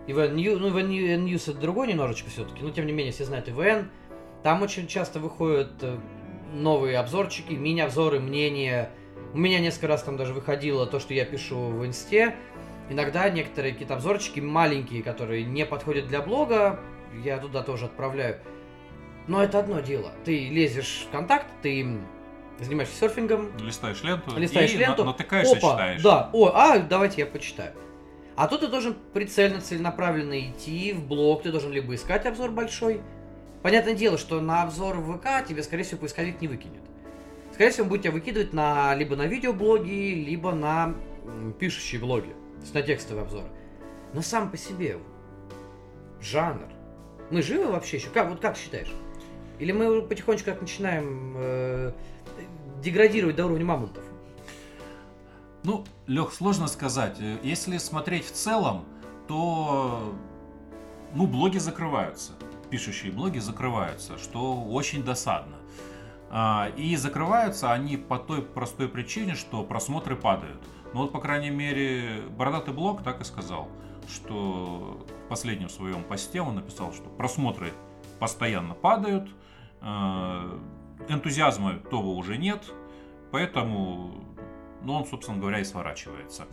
ИВН ну ИВН New- News это другой немножечко все-таки, но тем не менее все знают ИВН. Там очень часто выходят э, новые обзорчики, мини-обзоры, мнения. У меня несколько раз там даже выходило то, что я пишу в инсте. Иногда некоторые какие-то обзорчики маленькие, которые не подходят для блога, я туда тоже отправляю. Но это одно дело. Ты лезешь в контакт, ты занимаешься серфингом, Листаешь ленту листаешь и ленту, на- натыкаешься, опа, читаешь. да, о, а, давайте я почитаю. А тут ты должен прицельно, целенаправленно идти в блог, ты должен либо искать обзор большой. Понятное дело, что на обзор в ВК тебе, скорее всего, поисковик не выкинет. Скорее всего, он будет тебя выкидывать на, либо на видеоблоги, либо на пишущие блоги, то есть на текстовые обзоры. Но сам по себе жанр. Мы живы вообще еще? Как, вот как считаешь? Или мы потихонечку как начинаем э, деградировать до уровня мамонтов? Ну, Лех, сложно сказать. Э, Если смотреть в целом, то ну, блоги закрываются. Пишущие блоги закрываются, что очень досадно. А, И закрываются они по той простой причине, что просмотры падают. Ну вот, по крайней мере, Бородатый блог так и сказал, что в последнем своем посте он написал, что просмотры постоянно падают, энтузиазма того уже нет, поэтому, ну, он, собственно говоря, и сворачивается.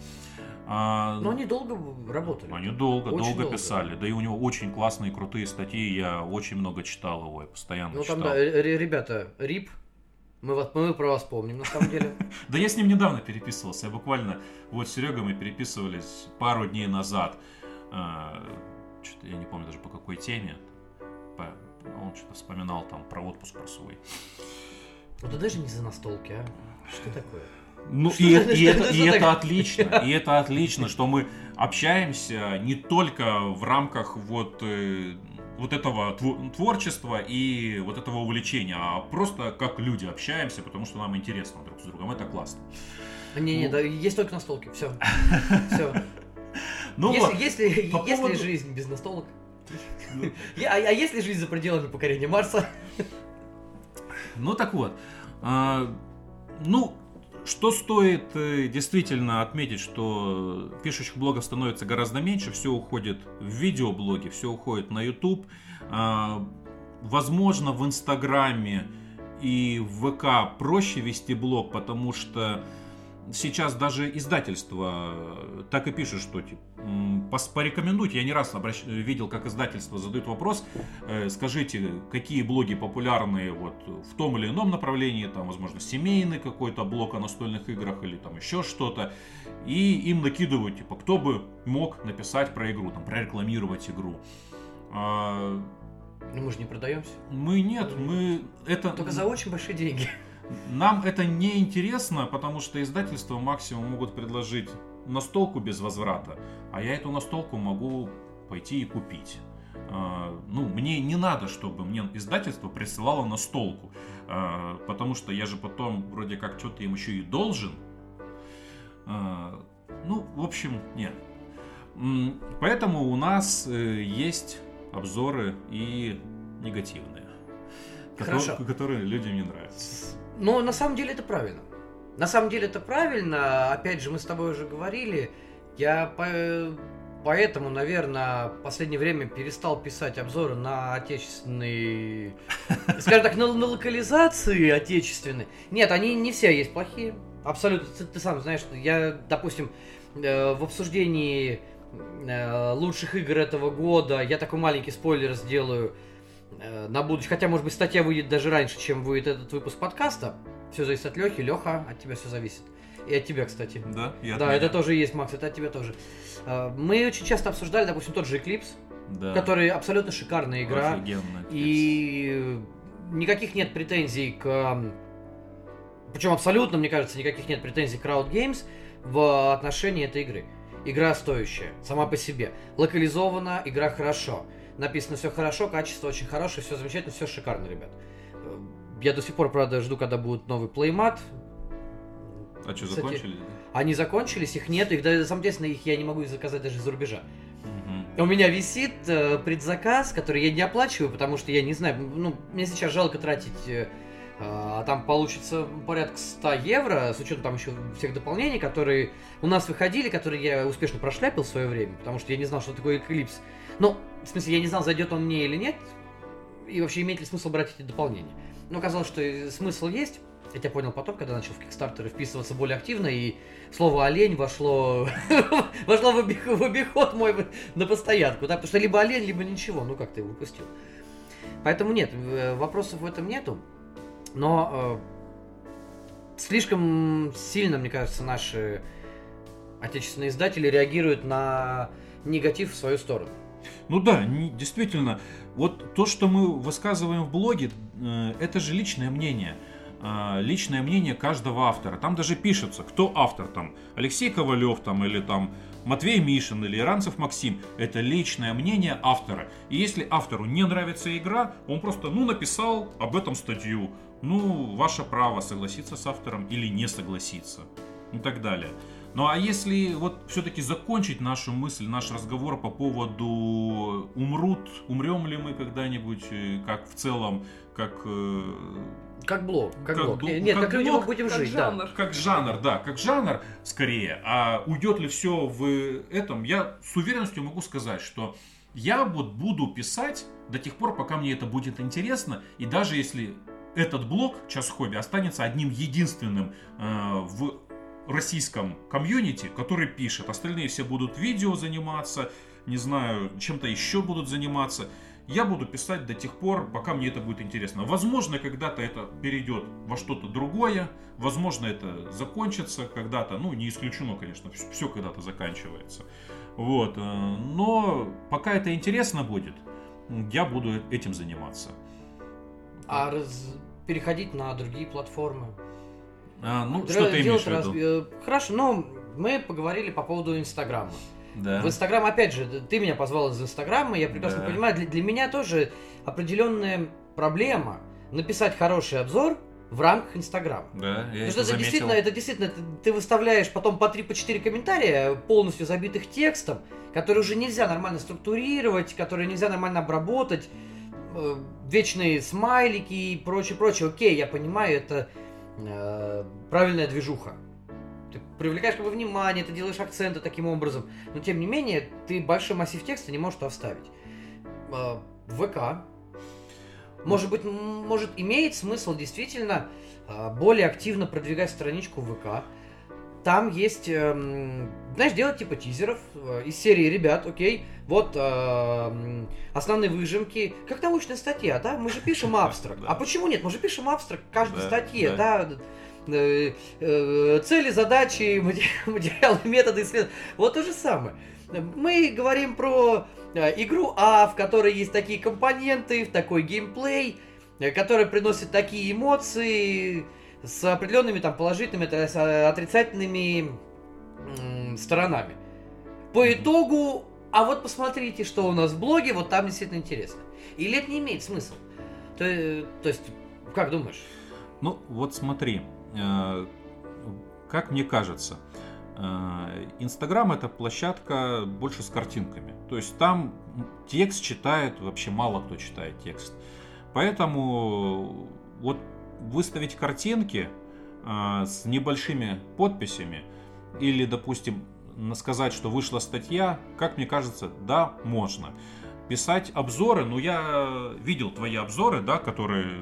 А, Но они долго работали. они долго, Очень долго, долго. писали. Да и у него очень классные, крутые статьи. Я очень много читал его, я постоянно Ну читал. там, да, э, ре- ребята, рип, мы, вас, мы про вас помним, на самом деле. Да я с ним недавно переписывался. Я буквально вот с Серегой мы переписывались пару дней назад. Что-то я не помню даже по какой теме. Он что-то вспоминал там про отпуск про свой. Вот ты даже не за настолки, а? Что такое? Ну Что и, это- и это, и это отлично, и это отлично, что мы общаемся не только в рамках вот э, вот этого тво- творчества и вот этого увлечения, а просто как люди общаемся, потому что нам интересно друг с другом. Это классно. Не, не, Ну. да, есть только настолки, все. Все. Ну если, вот, если, по если поводу- жизнь без настолок? А, а если жизнь за пределами покорения Марса? Ну так вот, а, ну что стоит э, действительно отметить, что пишущих блогов становится гораздо меньше, все уходит в видеоблоги, все уходит на YouTube. А, Возможно, в Инстаграме и в ВК проще вести блог, потому что сейчас даже издательства э, так и пишут, что типа, порекомендуйте. Я не раз обращ- видел, как издательство задают вопрос, э, скажите, какие блоги популярны вот в том или ином направлении, там, возможно, семейный какой-то блог о настольных играх или там еще что-то, и им накидывают, типа, кто бы мог написать про игру, там, прорекламировать игру. А, Ну мы же не продаемся. мы нет, мы это Только за очень большие деньги. Нам это не интересно, потому что издательства максимум могут предложить настолку без возврата, а я эту настолку могу пойти и купить. А, Ну, мне не надо, чтобы мне издательство присылало настолку, а, потому что я же потом вроде как что-то им еще и должен. А, Ну, в общем, нет. Поэтому у нас э, есть обзоры и негативные, Хорошо. которые людям не нравятся. Но на самом деле это правильно. На самом деле это правильно. Опять же, мы с тобой уже говорили. Я по- поэтому, наверное, в последнее время перестал писать обзоры на отечественные... Скажем так, на, на локализации отечественные. Нет, они не все есть плохие. Абсолютно. Ты, ты сам знаешь, что я, допустим, э, в обсуждении э, лучших игр этого года, я такой маленький спойлер сделаю на будущее. Хотя, может быть, статья выйдет даже раньше, чем выйдет этот выпуск подкаста. Все зависит от Лехи. Леха, от тебя все зависит. И от тебя, кстати. Да, и от да, меня. это тоже есть, Макс, это от тебя тоже. Э, Мы очень часто обсуждали, допустим, тот же Eclipse, Да. который абсолютно шикарная игра. Офигенно. И никаких нет претензий к... Причем абсолютно, мне кажется, никаких нет претензий к Crowd Games в отношении этой игры. Игра стоящая, сама по себе. Локализована, игра хорошо. Написано все хорошо, качество очень хорошее, все замечательно, все шикарно, ребят. Я до сих пор, правда, жду, когда будет новый плеймат. А что, Кстати, закончили? Они закончились, их нет, их, да, самое интересное, их я не могу заказать даже из-за рубежа. У меня висит э, предзаказ, который я не оплачиваю, потому что я не знаю, ну, мне сейчас жалко тратить, э, а там получится порядка 100 евро, с учетом там еще всех дополнений, которые у нас выходили, которые я успешно прошляпил в свое время, потому что я не знал, что такое Eclipse. Ну, в смысле, я не знал, зайдет он мне или нет, и вообще имеет ли смысл брать эти дополнения. Но оказалось, что смысл есть. Я тебя понял потом, когда начал в Кикстартеры вписываться более активно, и слово олень вошло, вошло в, обих- в обиход мой на постоянку, да, потому что либо олень, либо ничего, ну как ты его выпустил. Поэтому нет, вопросов в этом нету, но э, слишком сильно, мне кажется, наши отечественные издатели реагируют на негатив в свою сторону. Ну да, действительно, вот то, что мы высказываем в блоге, э, это же личное мнение. А, Личное мнение каждого автора. Там даже пишется, кто автор там. Алексей Ковалев там или там Матвей Мишин или Иранцев Максим. Это личное мнение автора. И если автору не нравится игра, он просто, ну, написал об этом статью. Ну, ваше право согласиться с автором или не согласиться. И так далее. Ну а если вот все-таки закончить нашу мысль, наш разговор по поводу умрут, умрем ли мы когда-нибудь, э, как в целом, как, э, Как блог, как, Как блог. блог, Не- Нет, как как, люди блог, будем Как жить, да. жанр. как жанр, да, как жанр скорее. А уйдет ли все в этом, я с уверенностью могу сказать, что я вот буду писать до тех пор, пока мне это будет интересно, и даже если этот блог «Час хобби» останется одним единственным э, в российском комьюнити, который пишет. Остальные все будут видео заниматься, не знаю, чем-то еще будут заниматься. Я буду писать до тех пор, пока мне это будет интересно. Возможно, когда-то это перейдет во что-то другое, возможно, это закончится когда-то, ну, не исключено, конечно, все когда-то заканчивается. Вот, э, но пока это интересно будет, я буду этим заниматься. А раз- переходить на другие платформы. А, ну, Дра- что ты имеешь в виду? раз- э, Хорошо, но мы поговорили по поводу Инстаграма. Да. В Инстаграм, опять же, ты меня позвал из Инстаграма, я прекрасно Да. понимаю, для, для меня тоже определенная проблема написать хороший обзор в рамках Инстаграма. Да, я Потому это что это заметил. действительно, это действительно, ты, ты выставляешь потом по 3-4 комментария, полностью забитых текстом, которые уже нельзя нормально структурировать, которые нельзя нормально обработать, э, вечные смайлики и прочее, прочее. Окей, я понимаю, это э, правильная движуха. Ты привлекаешь как бы внимание, ты делаешь акценты таким образом, но тем не менее ты большой массив текста не можешь туда вставить. Э, ВК, может быть, может имеет смысл действительно э, более активно продвигать страничку ВК. Там есть, эм, знаешь, делать типа тизеров э, из серии «Ребят, окей, вот э, основные выжимки». Как научная статья, да? Мы же пишем абстракт. А почему нет? Мы же пишем абстракт каждой статье, да. Э, э, Цели, задачи, мате- материалы, методы исследования. Вот то же самое. Мы говорим про э, игру А, в которой есть такие компоненты, в такой геймплей, э, который приносит такие эмоции с определенными там положительными, э, отрицательными сторонами. По итогу, а вот посмотрите, что у нас в блоге, вот там действительно интересно. Или это не имеет смысла? То, э, то есть, как думаешь? Ну, вот смотри, э, как мне кажется, Инстаграм это площадка больше с картинками. То есть там текст читает, вообще мало кто читает текст. Поэтому вот выставить картинки э, с небольшими подписями или, допустим, сказать, что вышла статья, как мне кажется, да, можно. Писать обзоры, ну я видел твои обзоры, да, которые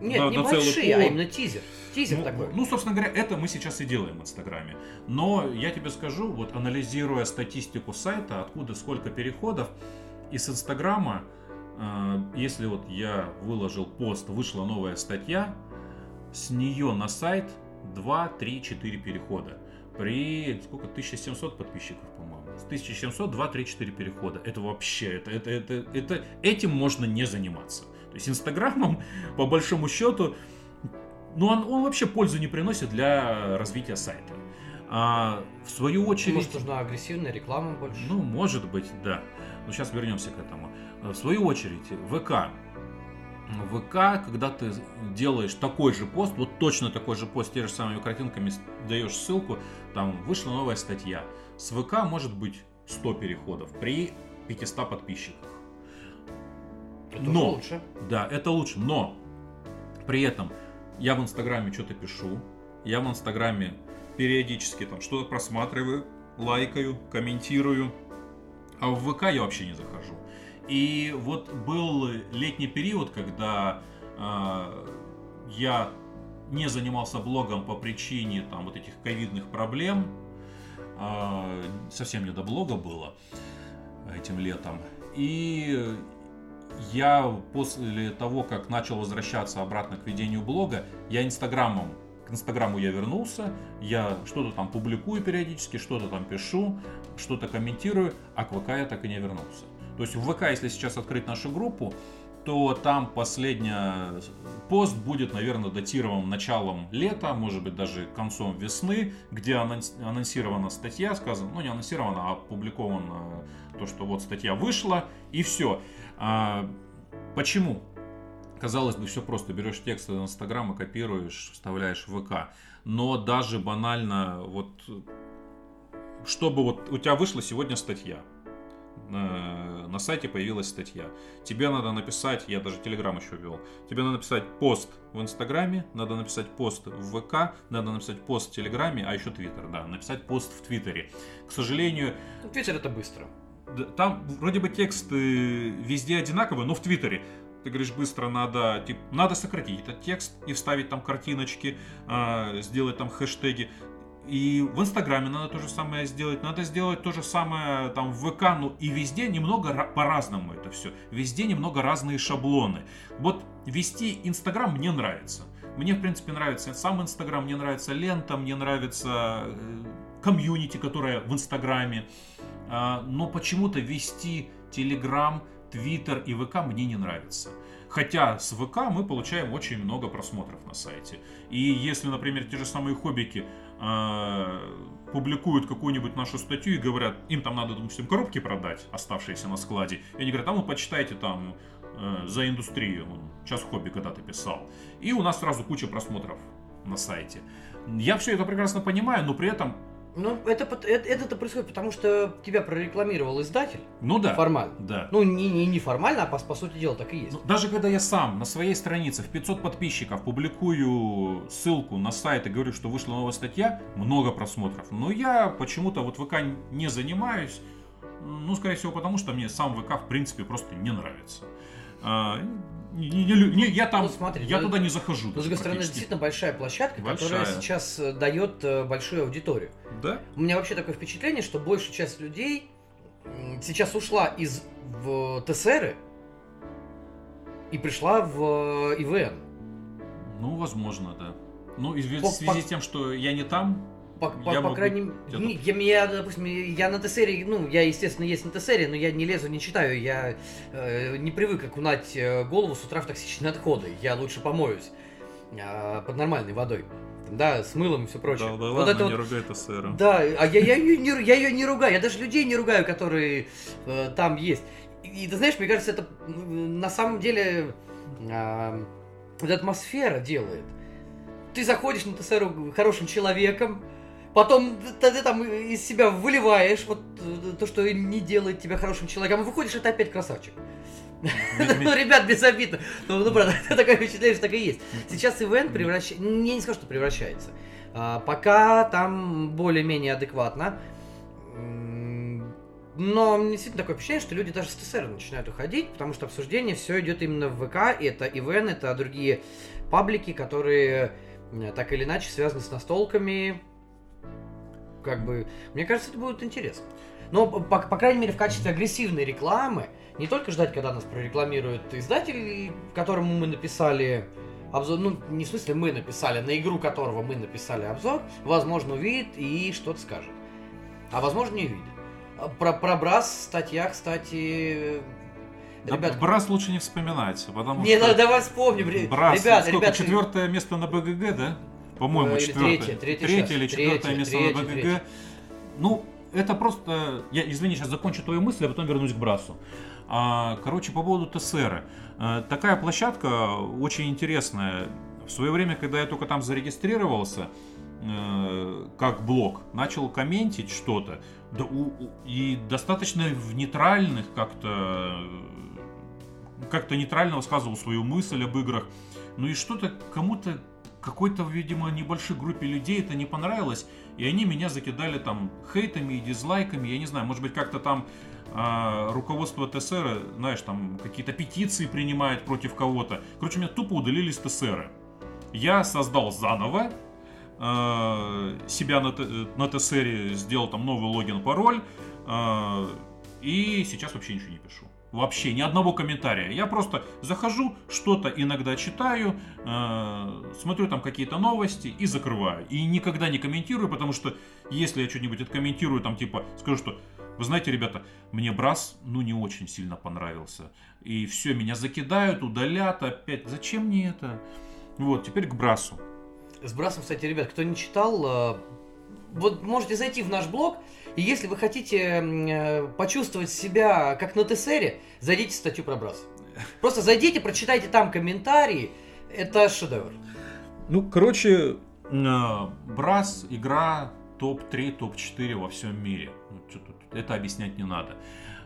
Нет, на- не на большие, а пол. именно тизер. Тизер Ну, такой. ну, собственно говоря, это мы сейчас и делаем в Инстаграме. Но я тебе скажу, вот анализируя статистику сайта, откуда сколько переходов, из Инстаграма, э, если вот я выложил пост, вышла новая статья, с нее на сайт 2, 3, 4 перехода. При сколько? 1700 подписчиков, по-моему. С 1700, 2, 3, 4 перехода. Это вообще, это, это, это, это, этим можно не заниматься. То есть Инстаграмом, по большому счету, ну он, он вообще пользу не приносит для развития сайта. А в свою очередь... Может, нужна агрессивная реклама больше? Ну, может быть, да. Но сейчас вернемся к этому. В свою очередь, ВК. ВК, когда ты делаешь такой же пост, вот точно такой же пост, те же самыми картинками даешь ссылку, там вышла новая статья. С ВК может быть 100 переходов при 500 подписчиках. Это но, лучше. Да, это лучше, но при этом я в Инстаграме что-то пишу, я в Инстаграме периодически там что-то просматриваю, лайкаю, комментирую, а в ВК я вообще не захожу. И вот был летний период, когда э, я не занимался блогом по причине там вот этих ковидных проблем. Э, совсем не до блога было этим летом. И я после того, как начал возвращаться обратно к ведению блога, я инстаграмом к Инстаграму я вернулся, я что-то там публикую периодически, что-то там пишу, что-то комментирую, а к ВК я так и не вернулся. То есть в ВК, если сейчас открыть нашу группу, то там последний пост будет, наверное, датирован началом лета, может быть, даже концом весны, где анонсирована статья, сказано, ну не анонсирована, а опубликовано то, что вот статья вышла, и все. А, почему? Казалось бы, все просто. Берешь текст из Инстаграма, копируешь, вставляешь в ВК. Но даже банально, вот, чтобы вот у тебя вышла сегодня статья, на, на сайте появилась статья. Тебе надо написать, я даже Телеграм еще вел, тебе надо написать пост в Инстаграме, надо написать пост в ВК, надо написать пост в Телеграме, а еще Твиттер, да, написать пост в Твиттере. К сожалению... Твиттер это быстро. Там вроде бы тексты везде одинаковые, но в Твиттере ты говоришь, быстро надо, типа, надо сократить этот текст и вставить там картиночки, э, сделать там хэштеги. И в Инстаграме надо то же самое сделать, надо сделать то же самое там в ВК, ну и везде немного по-разному это все. Везде немного разные шаблоны. Вот вести Инстаграм мне нравится. Мне, в принципе, нравится сам Инстаграм, мне нравится лента, мне нравится э, комьюнити, которая в Инстаграме. А, но почему-то вести Телеграм, Твиттер и ВК мне не нравится. Хотя с ВК мы получаем очень много просмотров на сайте. И если, например, те же самые хоббики публикуют какую-нибудь нашу статью и говорят, им там надо, допустим, коробки продать, оставшиеся на складе, и они говорят, а ну почитайте там э, за индустрию, сейчас хобби когда-то писал. И у нас сразу куча просмотров на сайте. Я все это прекрасно понимаю, но при этом ну, это, это, это происходит потому, что тебя прорекламировал издатель. Ну да. Формально. Да. Ну, не, не, не формально, а по, по сути дела так и есть. Ну, даже когда я сам на своей странице в 500 подписчиков публикую ссылку на сайт и говорю, что вышла новая статья, много просмотров. Но я почему-то вот ВК не занимаюсь. Ну, скорее всего, потому что мне сам ВК, в принципе, просто не нравится. А, не, не, не, я там, ну, смотри, я ну, туда не захожу. Но, с другой стороны, действительно большая площадка, большая. которая сейчас э, дает э, большую аудиторию. Да? У меня вообще такое впечатление, что большая часть людей сейчас ушла из в ТСР и пришла в э, ИВН. Ну, возможно, да. Ну, в связи с тем, что я не там, по, по, по крайней мере, я, я, допустим, я на ТСРе, ну, я, естественно, есть на ТСРе, но я не лезу, не читаю, я э, не привык окунать э, голову с утра в токсичные отходы, я лучше помоюсь э, под нормальной водой. Да, с мылом и все прочее. Да, да вот ладно, это не вот, ругай ТСР. Да, а я, я, ее не, я ее не ругаю, я даже людей не ругаю, которые э, там есть. И, и ты знаешь, мне кажется, это на самом деле э, вот атмосфера делает. Ты заходишь на ТСР хорошим человеком, Потом ты, ты там из себя выливаешь вот э, то, что не делает тебя хорошим человеком, и выходишь, это опять красавчик. Ну, ребят, без обид. Ну, ну, правда, такое впечатление, что так и есть. Сейчас ивент превращается... Я не скажу, что превращается. А, пока там более-менее адекватно. Но действительно такое впечатление, что люди даже с ТСР начинают уходить, потому что обсуждение все идет именно в ВК, и это ивен, это другие паблики, которые э, так или иначе связаны с настолками, как бы, мне кажется, это будет интересно. Но, по, по крайней мере, в качестве агрессивной рекламы, не только ждать, когда нас прорекламирует издатель, которому мы написали обзор, ну, не в смысле мы написали, на игру которого мы написали обзор, возможно, увидит и что-то скажет. А возможно, не увидит. Про, про Брас статья, кстати, Ребят, Брас лучше не вспоминать, потому не, что... ну давай вспомним. Брас, ребята, сколько, ребята, четвертое место на БГГ, да? По-моему, Э, четвертое. третье, третье или четвертое место на БГГ. Ну, это просто... Я, извини, сейчас закончу твою мысль, а потом вернусь к Брасу. А, короче, по поводу ТСР. А, такая площадка очень интересная. В свое время, когда я только там зарегистрировался, э, как блог, начал комментить что-то, да, у- у- и достаточно в нейтральных как-то как-то нейтрально высказывал свою мысль об играх. Ну и что-то кому-то, какой-то, видимо, небольшой группе людей это не понравилось, и они меня закидали там хейтами и дизлайками, я не знаю, может быть как-то там а, руководство ТСР, знаешь, там какие-то петиции принимает против кого-то. Короче, меня тупо удалили с ТСР. Я создал заново, э, себя на, на ТСР сделал там новый логин, пароль, э, и сейчас вообще ничего не пишу. Вообще ни одного комментария. Я просто захожу, что-то иногда читаю, э, смотрю там какие-то новости и закрываю. И никогда не комментирую, потому что если я что-нибудь откомментирую, там типа скажу, что вы знаете, ребята, мне Брас, ну, не очень сильно понравился. И все, меня закидают, удалят опять. Зачем мне это? Вот, теперь к Брасу. С Брасом, кстати, ребят, кто не читал, э, вот можете зайти в наш блог, и если вы хотите э, почувствовать себя как на ТСРе, зайдите в статью про Брас. Просто зайдите, прочитайте там комментарии. Это шедевр. Ну, короче, э, Брас игра топ-3, топ-4 во всем мире. Ну, это объяснять не надо.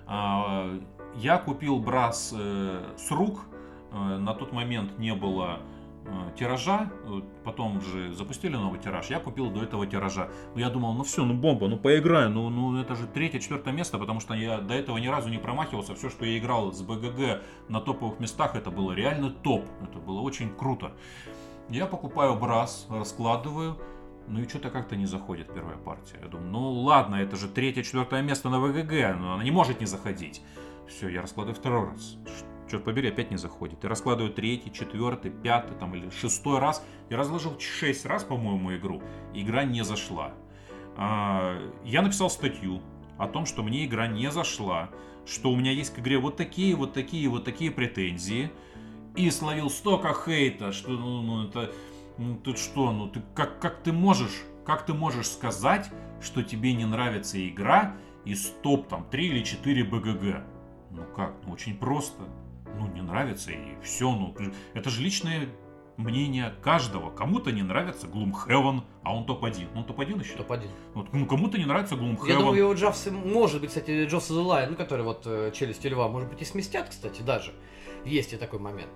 А, Я купил Брас э, с рук. На тот момент не было тиража, э, потом же запустили новый тираж, я купил до этого тиража. Я думал, ну все, ну бомба, ну поиграю, ну, ну это же третье, четвертое место, потому что я до этого ни разу не промахивался. Все, что я играл с БГГ на топовых местах, это было реально топ, это было очень круто. Я покупаю брас, раскладываю, ну и что-то как-то не заходит первая партия. Я думаю, ну ладно, это же третье, четвертое место на ВГГ, но она не может не заходить. Все, я раскладываю второй раз. Черт побери, опять не заходит. Я раскладываю третий, четвертый, пятый там, или шестой раз. Я разложил шесть раз, по-моему, игру. Игра не зашла. А, Я написал статью о том, что мне игра не зашла, что у меня есть к игре вот такие, вот такие, вот такие претензии. И словил столько хейта, что ну, ну, это... Ну ты что, ну ты как, как ты можешь, как ты можешь сказать, что тебе не нравится игра из топ там 3 или 4 БГГ? Ну как, ну очень просто. Ну не нравится и все, ну это же личное мнение каждого. Кому-то не нравится Gloomhaven, а он топ-1. Он топ-1 еще? Топ-1. Вот, ну кому-то не нравится Gloomhaven. Я думаю, его Джавс, может быть, кстати, Джосс the Lion, ну, который вот э, челюсти льва, может быть, и сместят, кстати, даже. Есть и такой момент.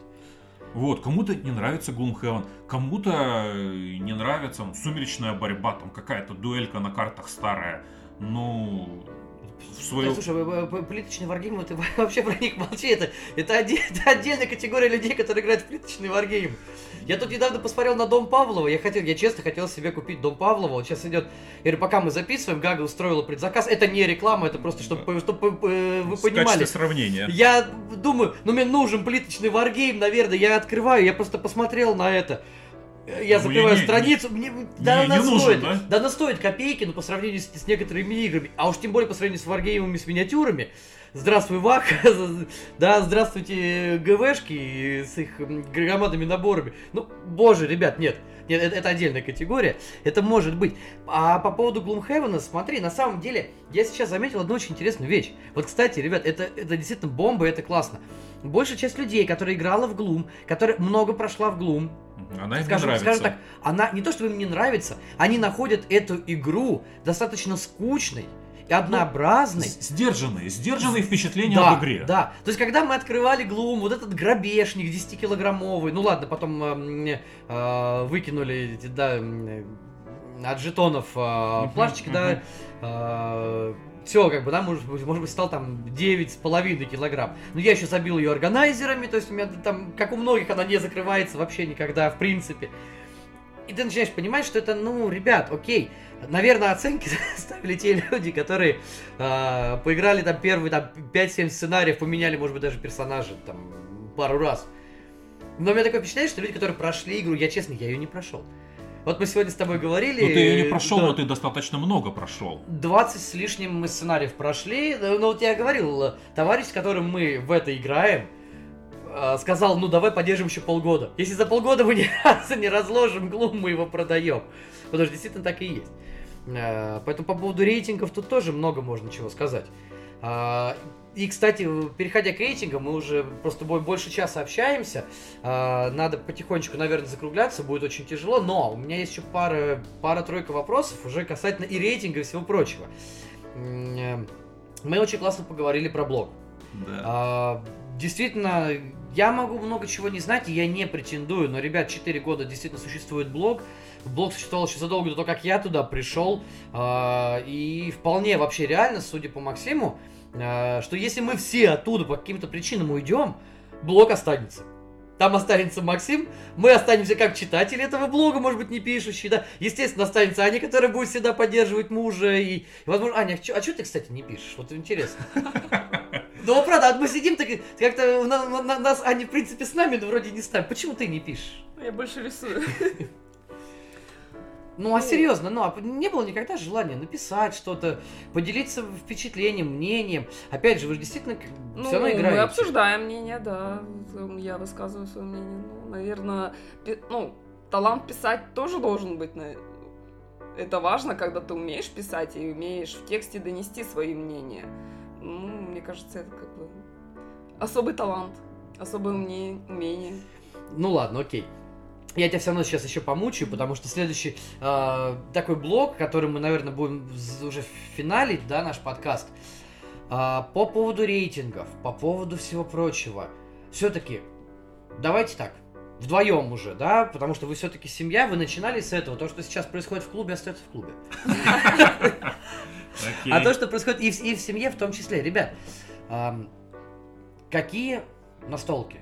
Вот, кому-то не нравится Gloomhaven, кому-то э, не нравится ну, сумеречная борьба, там какая-то дуэлька на картах старая. Ну, в свою... Да, слушай, плиточный варгейм, ты вообще про них молчи, это, это, оде- это отдельная категория людей, которые играют в плиточный варгейм. Я тут недавно посмотрел на Дом Павлова, я хотел, я честно хотел себе купить Дом Павлова, вот сейчас идет, говорю, пока мы записываем, Гага устроила предзаказ, это не реклама, это просто, чтобы, чтобы э, вы понимали. сравнения. Я думаю, ну мне нужен плиточный варгейм, наверное, я открываю, я просто посмотрел на это. Я Ну, закрываю не- не- страницу, мне, да, не она нужен, стоит, да? да она стоит копейки, но по сравнению с, с некоторыми играми, а уж тем более по сравнению с варгеймами с миниатюрами. Здравствуй, ВАК, да, здравствуйте, ГВшки с их громадными наборами. Ну, боже, ребят, нет, нет, это, это отдельная категория, это может быть. А по поводу Gloomhaven, смотри, на самом деле, я сейчас заметил одну очень интересную вещь. Вот, кстати, ребят, это, это действительно бомба, это классно. Большая часть людей, которая играла в Gloom, которая много прошла в Gloom, Она им не скажем, нравится. скажем так, она не то, что им не нравится, они находят эту игру достаточно скучной и однообразной. С- Сдержанные, сдержанные впечатления да, об игре. Да, то есть когда мы открывали Глум, вот этот грабежник 10-килограммовый, ну ладно, потом э, э, выкинули эти, да, м, от жетонов э, плашечки, да, все, как бы, да, может, быть, может быть, стал там 9,5 килограмм. Но я еще забил ее органайзерами, то есть у меня там, как у многих, она не закрывается вообще никогда, в принципе. И ты начинаешь понимать, что это, ну, ребят, окей, наверное, оценки ставили те люди, которые э, поиграли там первые там 5-7 сценариев, поменяли, может быть, даже персонажа там пару раз. Но у меня такое впечатление, что люди, которые прошли игру, я честно, я ее не прошел. Вот мы сегодня с тобой говорили. Ну ты ее не прошел, да, но ты достаточно много прошел. 20 с лишним мы сценариев прошли. Ну вот я говорил, товарищ, с которым мы в это играем, э, сказал, ну давай поддержим еще полгода. Если за полгода мы ни разу не разложим глум, мы его продаем. Потому что действительно так и есть. Э, Поэтому по поводу рейтингов тут тоже много можно чего сказать. А, И, кстати, переходя к рейтингам, мы уже просто бо- больше часа общаемся. А, Надо потихонечку, наверное, закругляться, будет очень тяжело. Но у меня есть еще пара, пара-тройка вопросов уже касательно и рейтинга, и всего прочего. Э, Мы очень классно поговорили про блог. Да. А, Действительно, я могу много чего не знать, и я не претендую, но, ребят, 4 года действительно существует блог. Блог существовал еще задолго до того, как я туда пришел. А, И вполне вообще реально, судя по Максиму, а, что если мы все оттуда по каким-то причинам уйдем, блог останется. Там останется Максим, мы останемся как читатели этого блога, может быть, не пишущие, да. Естественно, останется Аня, которая будет всегда поддерживать мужа. И, и, возможно, Аня, а что ты, кстати, не пишешь? Вот интересно. Ну, правда, а мы сидим, так как-то нас Аня, в принципе, с нами, но вроде не с нами. Почему ты не пишешь? Я больше рисую. Ну, а Ну. серьезно, ну, а не было никогда желания написать что-то, поделиться впечатлением, мнением. Опять же, вы же действительно Ну, все равно играете. мы обсуждаем мнение, да. Я высказываю свое мнение. Ну, наверное, пи- ну, талант писать тоже должен быть. Это важно, когда ты умеешь писать и умеешь в тексте донести свои мнения. Ну, мне кажется, это как бы особый талант, особое умение. Ну ладно, окей. Я тебя все равно сейчас еще помучаю, потому что следующий э, такой блок, который мы, наверное, будем уже финалить, да, наш подкаст, а, по поводу рейтингов, по поводу всего прочего. Все-таки, давайте так, вдвоем уже, да, потому что вы все-таки семья, вы начинали с этого. То, что сейчас происходит в клубе, остается в клубе. А то, что происходит и в, семье в том числе. Ребят, какие настолки?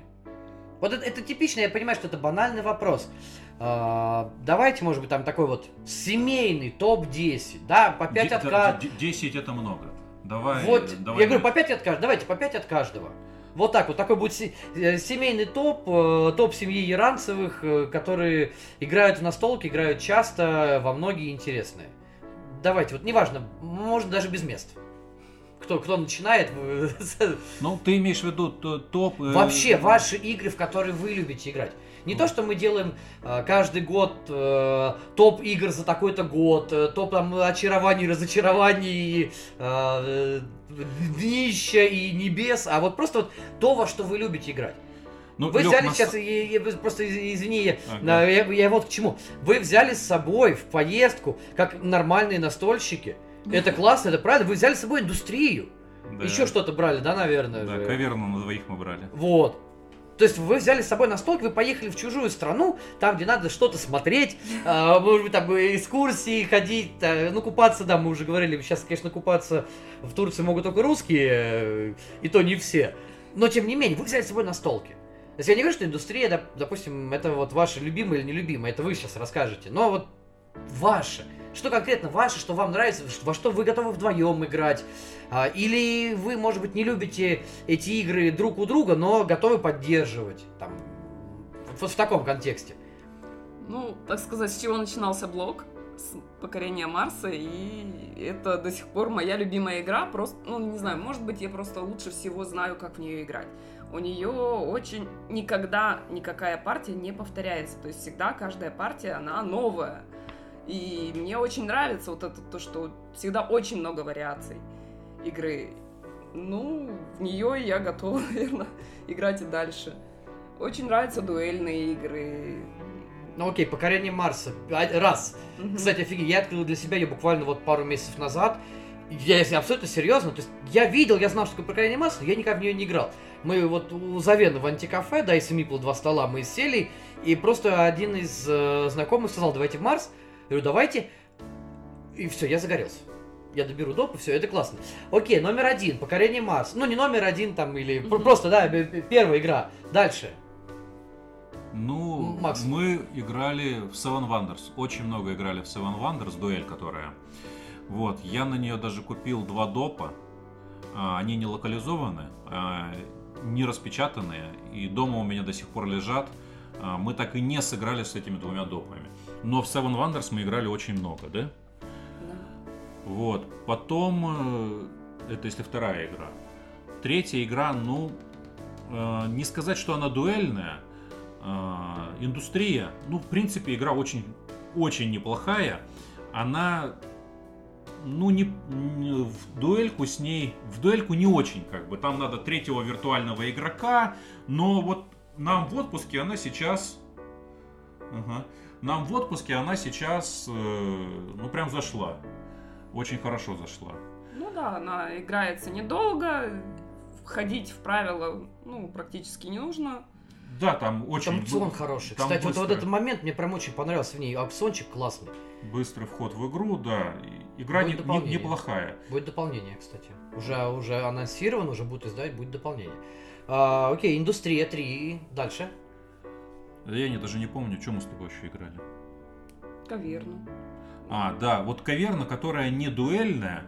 Вот это, это типично, я понимаю, что это банальный вопрос. А, давайте, может быть, там такой вот семейный топ-10, да, по 5 Де- от каждого. де- 10 это много. Давай. Вот, давай я говорю, по 5 от каждого. Давайте, по 5 от каждого. Вот так вот, такой будет э, семейный топ, э, топ семьи Яранцевых, э, которые играют в настолки, играют часто, во многие интересные. Давайте, вот неважно, можно даже без мест. Кто, кто начинает? э, Ну, ты имеешь в виду топ... э, Вообще, ваши игры, в которые вы любите играть. Не то, что мы делаем э, каждый год э, топ игр за такой-то год, э, топ там очарований, разочарований, э, днища и небес, а вот просто вот то, во что вы любите играть. Ну, Вы Лёх, взяли на сейчас, са- я- я просто из- извини, я, Ага. я, я вот к чему. Вы взяли с собой в поездку, как нормальные настольщики. Это классно, это правильно. Вы взяли с собой индустрию. Да. Еще что-то брали, да, наверное? Да, же? каверну на двоих мы брали. Вот. То есть вы взяли с собой настолки, вы поехали в чужую страну, там, где надо что-то смотреть, а, может быть, там э, экскурсии ходить, а, ну, купаться, да, мы уже говорили, сейчас, конечно, купаться в Турции могут только русские, э, и то не все. Но, тем не менее, вы взяли с собой настолки. То есть я не говорю, что индустрия, доп- допустим, это вот ваше любимое или нелюбимое, это вы сейчас расскажете, но вот ваше. Что конкретно ваше, что вам нравится, во что вы готовы вдвоем играть. А, или вы, может быть, не любите эти игры друг у друга, но готовы поддерживать. Там, вот в таком контексте. Ну, так сказать, с чего начинался блог? С покорения Марса, и это до сих пор моя любимая игра. Просто, ну, не знаю, может быть, я просто лучше всего знаю, как в нее играть. У нее очень никогда никакая партия не повторяется. То есть всегда каждая партия, она новая. И мне очень нравится вот это то, что всегда очень много вариаций игры. Ну, в нее я готова, наверное, играть и дальше. Очень нравятся дуэльные игры. Ну окей, покорение Марса. Раз. Мгм. Кстати, офигеть, я открыл для себя ее буквально вот пару месяцев назад. Я, если абсолютно серьезно, то есть я видел, я знал, что такое покорение Марса, но я никак в нее не играл. Мы вот у Завена в антикафе, да, если Мипл два стола, мы сели, и просто один из э, знакомых сказал, давайте в Марс. Я говорю, давайте. И все, я загорелся. Я доберу доп, и все, это классно. Окей, номер один, покорение Марса. Ну, не номер один там, или Мгм. просто, да, первая игра. Дальше. Ну, Макс. мы играли в Seven Wonders. Очень много играли в Seven Wonders, дуэль которая. Вот, я на нее даже купил два допа. А, Они не локализованы, а, не распечатанные. И дома у меня до сих пор лежат. А, мы так и не сыграли с этими двумя допами. Но в Seven Wonders мы играли очень много, да? Да. Вот. Потом, э, это если вторая игра. Третья игра, ну, э, не сказать, что она дуэльная. Э, индустрия, ну, в принципе, игра очень, очень неплохая. Она, ну, не, не- в дуэльку с ней, в дуэльку не очень, как бы. Там надо третьего виртуального игрока, но вот нам в отпуске она сейчас... Ага. Нам в отпуске она сейчас, э, ну, прям зашла. Очень хорошо зашла. Ну да, она играется недолго, входить в правила, ну, практически не нужно. Да, там очень Там опцион хороший. там Кстати, вот, вот быстро. этот момент мне прям очень понравился в ней. Опциончик классный. быстрый вход в игру, да. Игра Будет не- не- неплохая. Будет дополнение, кстати. Уже, уже анонсировано, уже будут издавать, будет дополнение. А, окей, индустрия 3. Дальше. Я не, даже не помню, что мы с тобой еще играли. Каверну. А, да, вот каверна, которая не дуэльная.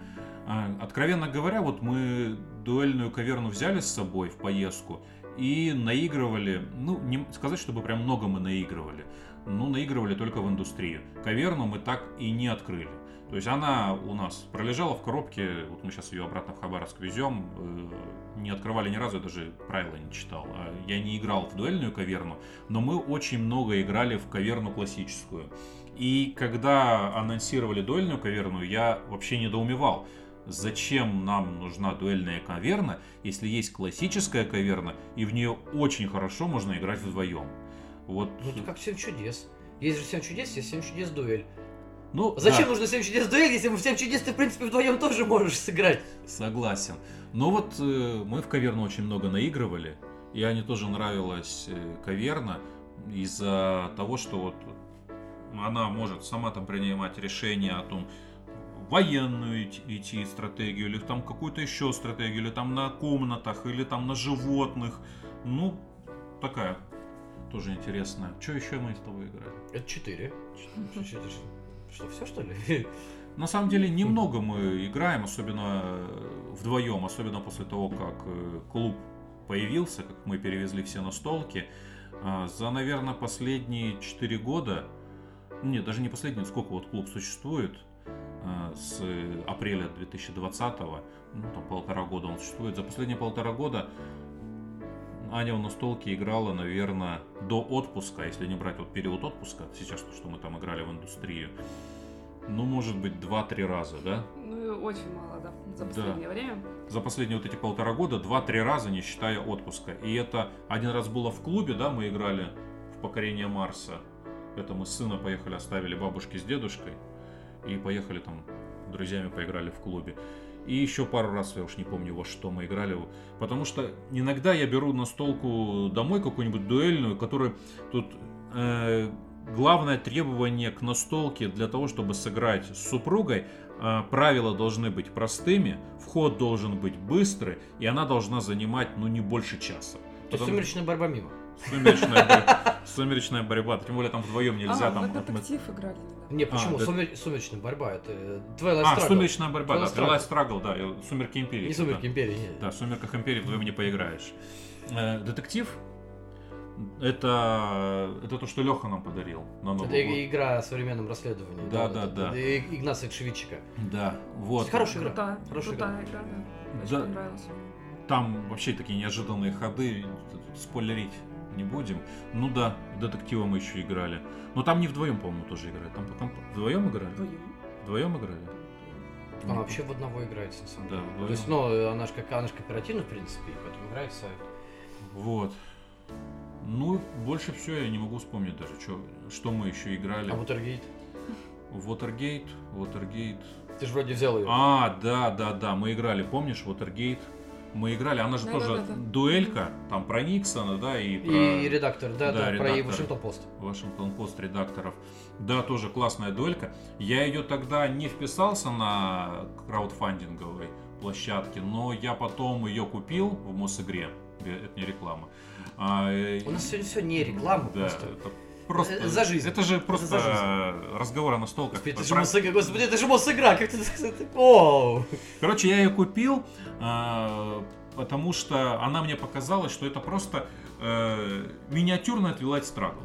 а, Откровенно говоря, вот мы дуэльную каверну взяли с собой в поездку и наигрывали, ну, не сказать, чтобы прям много мы наигрывали, ну, наигрывали только в индустрию. Каверну мы так и не открыли. То есть она у нас пролежала в коробке, вот мы сейчас ее обратно в Хабаровск везем, э, не открывали ни разу, я даже правила не читал. А Я не играл в дуэльную каверну, но мы очень много играли в каверну классическую. И когда анонсировали дуэльную каверну, я вообще недоумевал, зачем нам нужна дуэльная каверна, если есть классическая каверна, и в нее очень хорошо можно играть вдвоем. Вот. Ну, это как 7 чудес. Есть же 7 чудес, есть 7 чудес дуэль. Ну, Зачем да, нужно 7 чудес дуэль, если в 7 чудес ты, в принципе, вдвоем тоже можешь сыграть? Согласен. Но вот э, мы в каверну очень много наигрывали, и Ане тоже нравилась э, каверна из-за того, что вот она может сама там принимать решение о том, военную идти, стратегию, или там какую-то еще стратегию, или там на комнатах, или там на животных. Ну, такая тоже интересная. Что еще мы с тобой играли? Это 4. Что, все что ли? На самом деле немного мы играем, особенно э, вдвоем, особенно после того, как э, клуб появился, как мы перевезли все настолки. А, За, наверное, последние 4 года, нет, даже не последние, сколько вот клуб существует, а, с апреля 2020, ну там полтора года он существует, за последние полтора года Аня в настолке играла, наверное, до отпуска, если не брать вот период отпуска, сейчас то, что мы там играли в индустрию, ну, может быть, 2-3 раза, да? Ну, очень мало, да, за Да. последнее время. За последние вот эти полтора года 2-3 раза, не считая отпуска. И это один раз было в клубе, да, мы играли в «Покорение Марса». Это мы с сыном поехали, оставили бабушки с дедушкой. И поехали там, друзьями поиграли в клубе. И еще пару раз, я уж не помню во что мы играли. Потому что иногда я беру настолку домой какую-нибудь дуэльную, которая тут э, главное требование к настолке для того, чтобы сыграть с супругой, э, правила должны быть простыми, вход должен быть быстрый, и она должна занимать, ну, не больше часа. То есть Потому- сумеречная борьба мимо. Сумеречная, бор- сумеречная борьба, тем более там вдвоем нельзя а, там. мы детектив играли. Не, почему? А, да. Сумер- Сумеречная борьба, это э, Twilight А, Struggle. сумеречная борьба, да, Twilight Twilight Struggle, да, Сумерки Империи. Не да. Сумерки Империи, нет. Да, в Сумерках Империи вдвоем не поиграешь. Э, Детектив это, это то, что Леха нам подарил на Новый Это год. игра о современном расследовании. Да, да, да. и- Игнация Шевичика. Да, вот. Хорошая игра. Крутая, Хорошая крутая игра, да. Очень Да. понравилась. Там вообще такие неожиданные ходы, спойлерить не будем. Ну да, детектива мы еще играли. Но там не вдвоем, по-моему, тоже играли. Там, там вдвоем играли? Вдвоем. Вдвоем играли? Она вообще в одного играется, на самом Да, деле. вдвоем. То есть, ну, она же как она ж кооперативна, в принципе, и поэтому играется. Вот. Ну, больше всего я не могу вспомнить даже, что, что мы еще играли. А Watergate? Watergate, Watergate. Ты же вроде взял ее. А, да, да, да, мы играли, помнишь, Watergate? Мы играли, она же тоже Да-да-да-да. дуэлька, там про Никсона, да, и про И редактор, да, Да, да, про редактор. Вашингтон Пост. Вашингтон Пост редакторов. Да, тоже классная дуэлька. Я ее тогда не вписался на краудфандинговой площадке, но я потом ее купил в Мосигре. Это не реклама. А, э, У нас сегодня все не реклама, Да, просто. это просто... Э, за жизнь. Это же Это просто за жизнь. разговор о настолках. Господи, это же Мосигра, господи, это же Мосигра, как ты... Оу! Короче, я ее купил, а, потому что она мне показалась, что это просто э, миниатюрная Twilight Struggle.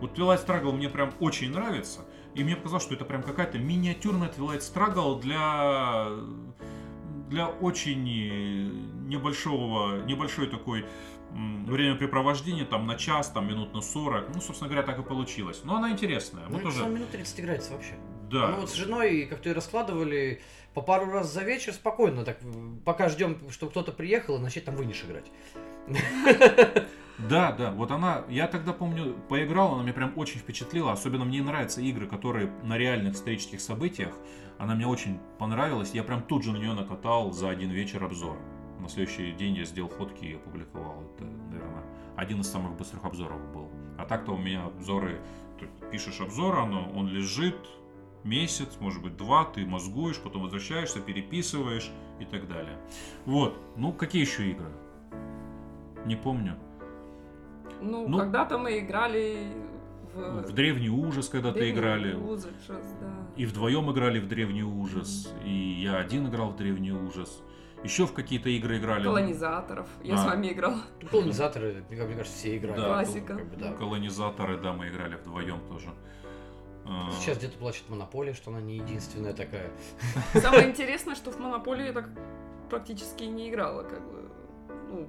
Вот Twilight Struggle мне прям очень нравится, и мне показалось, что это прям какая-то миниатюрная Twilight Struggle для для очень небольшого, небольшой такой времяпрепровождения, там на час, там минут на 40. Ну, собственно говоря, так и получилось. Но она интересная. Ну, это уже... минут 30 играется вообще. Да. Мы вот с женой как-то и раскладывали по пару раз за вечер спокойно, так пока ждем, чтобы кто-то приехал, и начать там вынешь играть. Да, да, вот она, я тогда помню, поиграла, она меня прям очень впечатлила, особенно мне нравятся игры, которые на реальных исторических событиях, она мне очень понравилась, я прям тут же на нее накатал за один вечер обзор. На следующий день я сделал фотки и опубликовал. Это, наверное, один из самых быстрых обзоров был. А так-то у меня обзоры, ты пишешь обзор, оно, он лежит месяц, может быть два, ты мозгуешь, потом возвращаешься, переписываешь и так далее. Вот, ну какие еще игры? Не помню. Ну, ну когда-то мы играли в... В Древний Ужас когда-то играли. Ужас, да. И вдвоем играли в Древний Ужас. Mm-hmm. И я один играл в Древний Ужас. Еще в какие-то игры играли. Колонизаторов. Я а. с вами играл. Колонизаторы, мне кажется, все играли. Да, Классика. Как бы, да. Колонизаторы, да, мы играли вдвоем тоже. А. Сейчас где-то плачет Монополия, что она не единственная такая. Самое интересное, что в Монополию я так практически не играла, как бы, ну,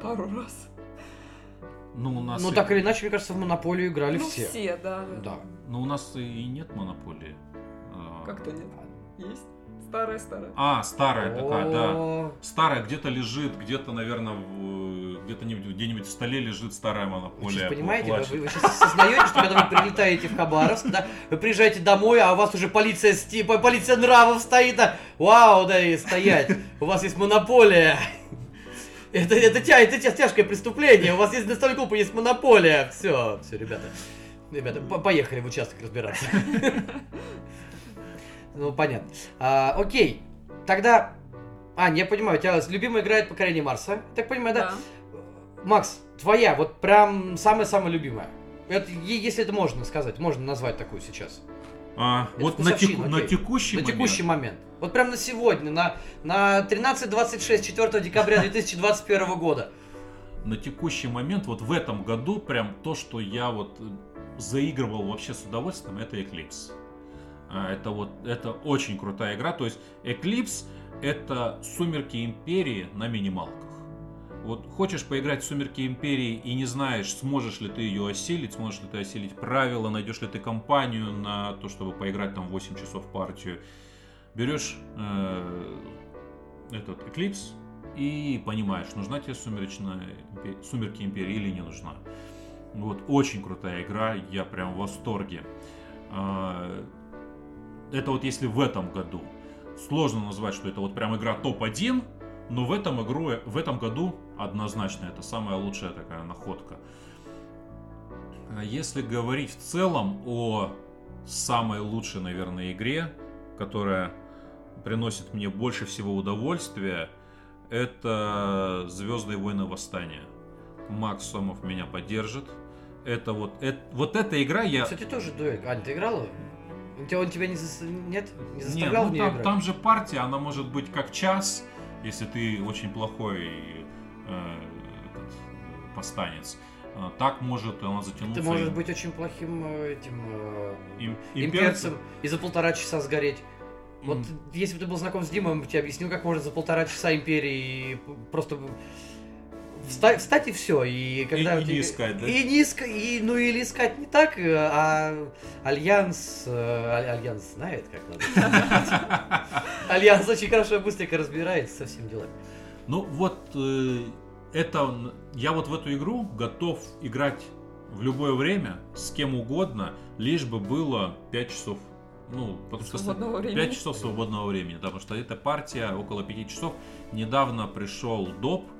пару раз. Ну, у нас... Ну, и... так или иначе, мне кажется, в Монополию играли ну, все. все, да. Да. Но у нас и нет Монополии. А. Как-то нет. Есть. Старая, старая. А, старая такая, да. Старая где-то лежит, где-то, наверное, где-то где-нибудь в столе лежит старая монополия. Вы сейчас понимаете, вы, вы сейчас осознаете, что когда вы прилетаете в Хабаровск, да, вы приезжаете домой, а у вас уже полиция, типа, полиция нравов стоит, да, вау, да, и стоять, у вас есть монополия. Это, это, тя, это тя, тяжкое преступление. У вас есть настольная группа, есть монополия. Все, все, ребята. Ребята, по поехали в участок разбираться. Ну, понятно. А, окей. Тогда. А, я понимаю, у тебя любимая играет покорение Марса. Так понимаю, да? Макс, твоя, вот прям самая-самая любимая. Это, если это можно сказать, можно назвать такую сейчас. А, вот на, теку, на текущий на момент. текущий момент. Вот прям на сегодня, на, на 13.26, 4 декабря 2021 года. На текущий момент, вот в этом году, прям то, что я вот э, заигрывал вообще с удовольствием, это Eclipse. А, это вот, это очень крутая игра. То есть Eclipse это Сумерки Империи на минималках. Вот хочешь поиграть в Сумерки Империи и не знаешь, сможешь ли ты ее осилить, сможешь ли ты осилить правила, найдешь ли ты компанию на то, чтобы поиграть там 8 часов партию, берешь э, этот Eclipse и понимаешь, нужна тебе сумеречная, Сумерки Империи или не нужна. Вот, очень крутая игра, я прям в восторге. А, это вот если в этом году. Сложно назвать, что это вот прям игра топ-1, но в этом, игру, в этом году однозначно это самая лучшая такая находка. А если говорить в целом о самой лучшей, наверное, игре, которая приносит мне больше всего удовольствия, это Звездные войны восстания. Макс Сомов меня поддержит. Это вот, это, вот эта игра я... Кстати, тоже дуэль. Ань, ты играла? Он тебя не, за... Нет? не заставлял Нет, ну, там, там же партия, она может быть как час, если ты очень плохой э, этот, повстанец. Э, так может она затянуться. Ты можешь быть очень плохим э, этим э, Им, имперцем и за полтора часа сгореть. Вот mm. если бы ты был знаком с Димой, он бы тебе объяснил, как можно за полтора часа империи просто встать, встать и все. И, когда и, и не искать, да? И не искать, и, ну или искать не так, а Альянс, Альянс знает, как надо. Альянс очень хорошо быстренько разбирается со всеми делами. Ну вот, э, это, я вот в эту игру готов играть в любое время, с кем угодно, лишь бы было 5 часов ну, потому что свободного 5 времени. часов свободного времени, да, потому что эта партия около 5 часов. Недавно пришел доп э,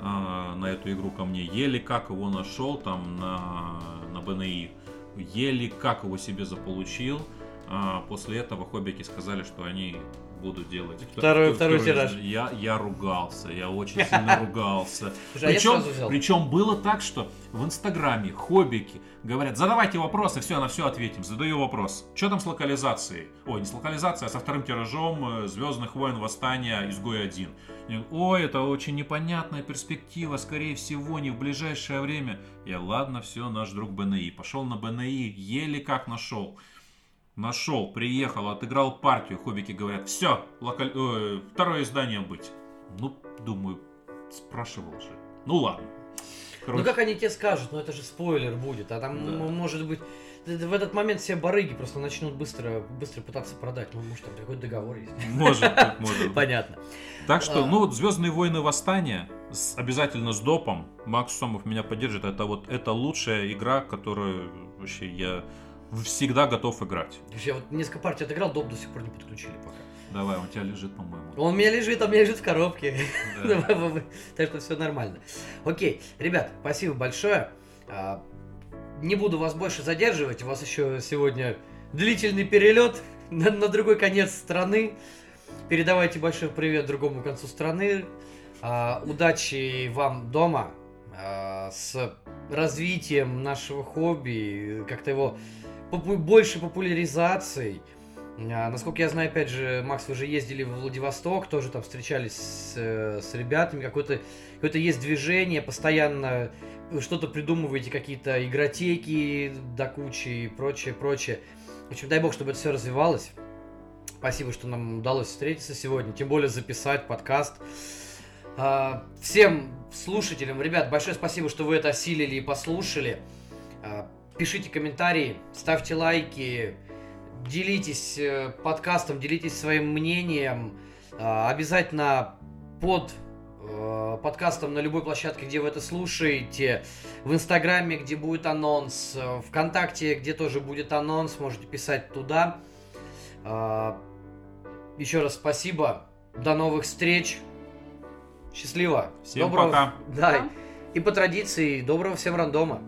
на эту игру ко мне, еле как его нашел там на, на БНИ, еле как его себе заполучил. А после этого хоббики сказали, что они буду делать. Второй- второй тираж. Я, я ругался, я очень сильно ругался. Слушай, а Причем, причем было так, что в Инстаграме хоббики говорят, задавайте вопросы, все, на все ответим. Задаю вопрос. Что там с локализацией? Ой, не с локализацией, а со вторым тиражом Звездных войн Восстания Изгой 1. Я говорю, Ой, это очень непонятная перспектива, скорее всего, не в ближайшее время. Я, ладно, все, наш друг БНИ. Пошел на БНИ, еле как нашел. Нашел, приехал, отыграл партию. Хоббики говорят, все, второе издание быть. Ну, думаю, спрашивал же. Ну ладно. Ну Короче, как они тебе скажут, ну это же спойлер будет, а там Да. может быть в этот момент все барыги просто начнут быстро, быстро пытаться продать. Ну, может, там какой-то договор есть. может может. Понятно. Так что, А. ну вот Звездные войны Восстания с- обязательно с допом. Макс Сомов меня поддержит. Это вот это лучшая игра, которую вообще я всегда готов играть. Я вот несколько партий отыграл, доп до сих пор не подключили пока. Давай, он у тебя лежит, по-моему. Он у меня лежит, он у меня лежит в коробке. Да. Так что все нормально. Окей, ребят, спасибо большое. А, Не буду вас больше задерживать. У вас еще сегодня длительный перелет на, на другой конец страны. Передавайте большой привет другому концу страны. А, Удачи вам дома а, с развитием нашего хобби, как-то его попу- больше популяризацией. А, Насколько я знаю, опять же, Макс, вы же ездили в Владивосток, тоже там встречались с, э, с ребятами, какое-то какое есть движение, постоянно что-то придумываете, какие-то игротеки до кучи и прочее, прочее. В общем, дай бог, чтобы это все развивалось. Спасибо, что нам удалось встретиться сегодня, тем более записать подкаст. А, Всем слушателям, ребят, большое спасибо, что вы это осилили и послушали. Пишите комментарии, ставьте лайки, делитесь э, подкастом, делитесь своим мнением. А, Обязательно под э, подкастом на любой площадке, где вы это слушаете, в Инстаграме, где будет анонс, э, ВКонтакте, где тоже будет анонс, можете писать туда. Еще раз спасибо. До новых встреч. Счастливо. Всем пока. Да. И по традиции, доброго всем рандома.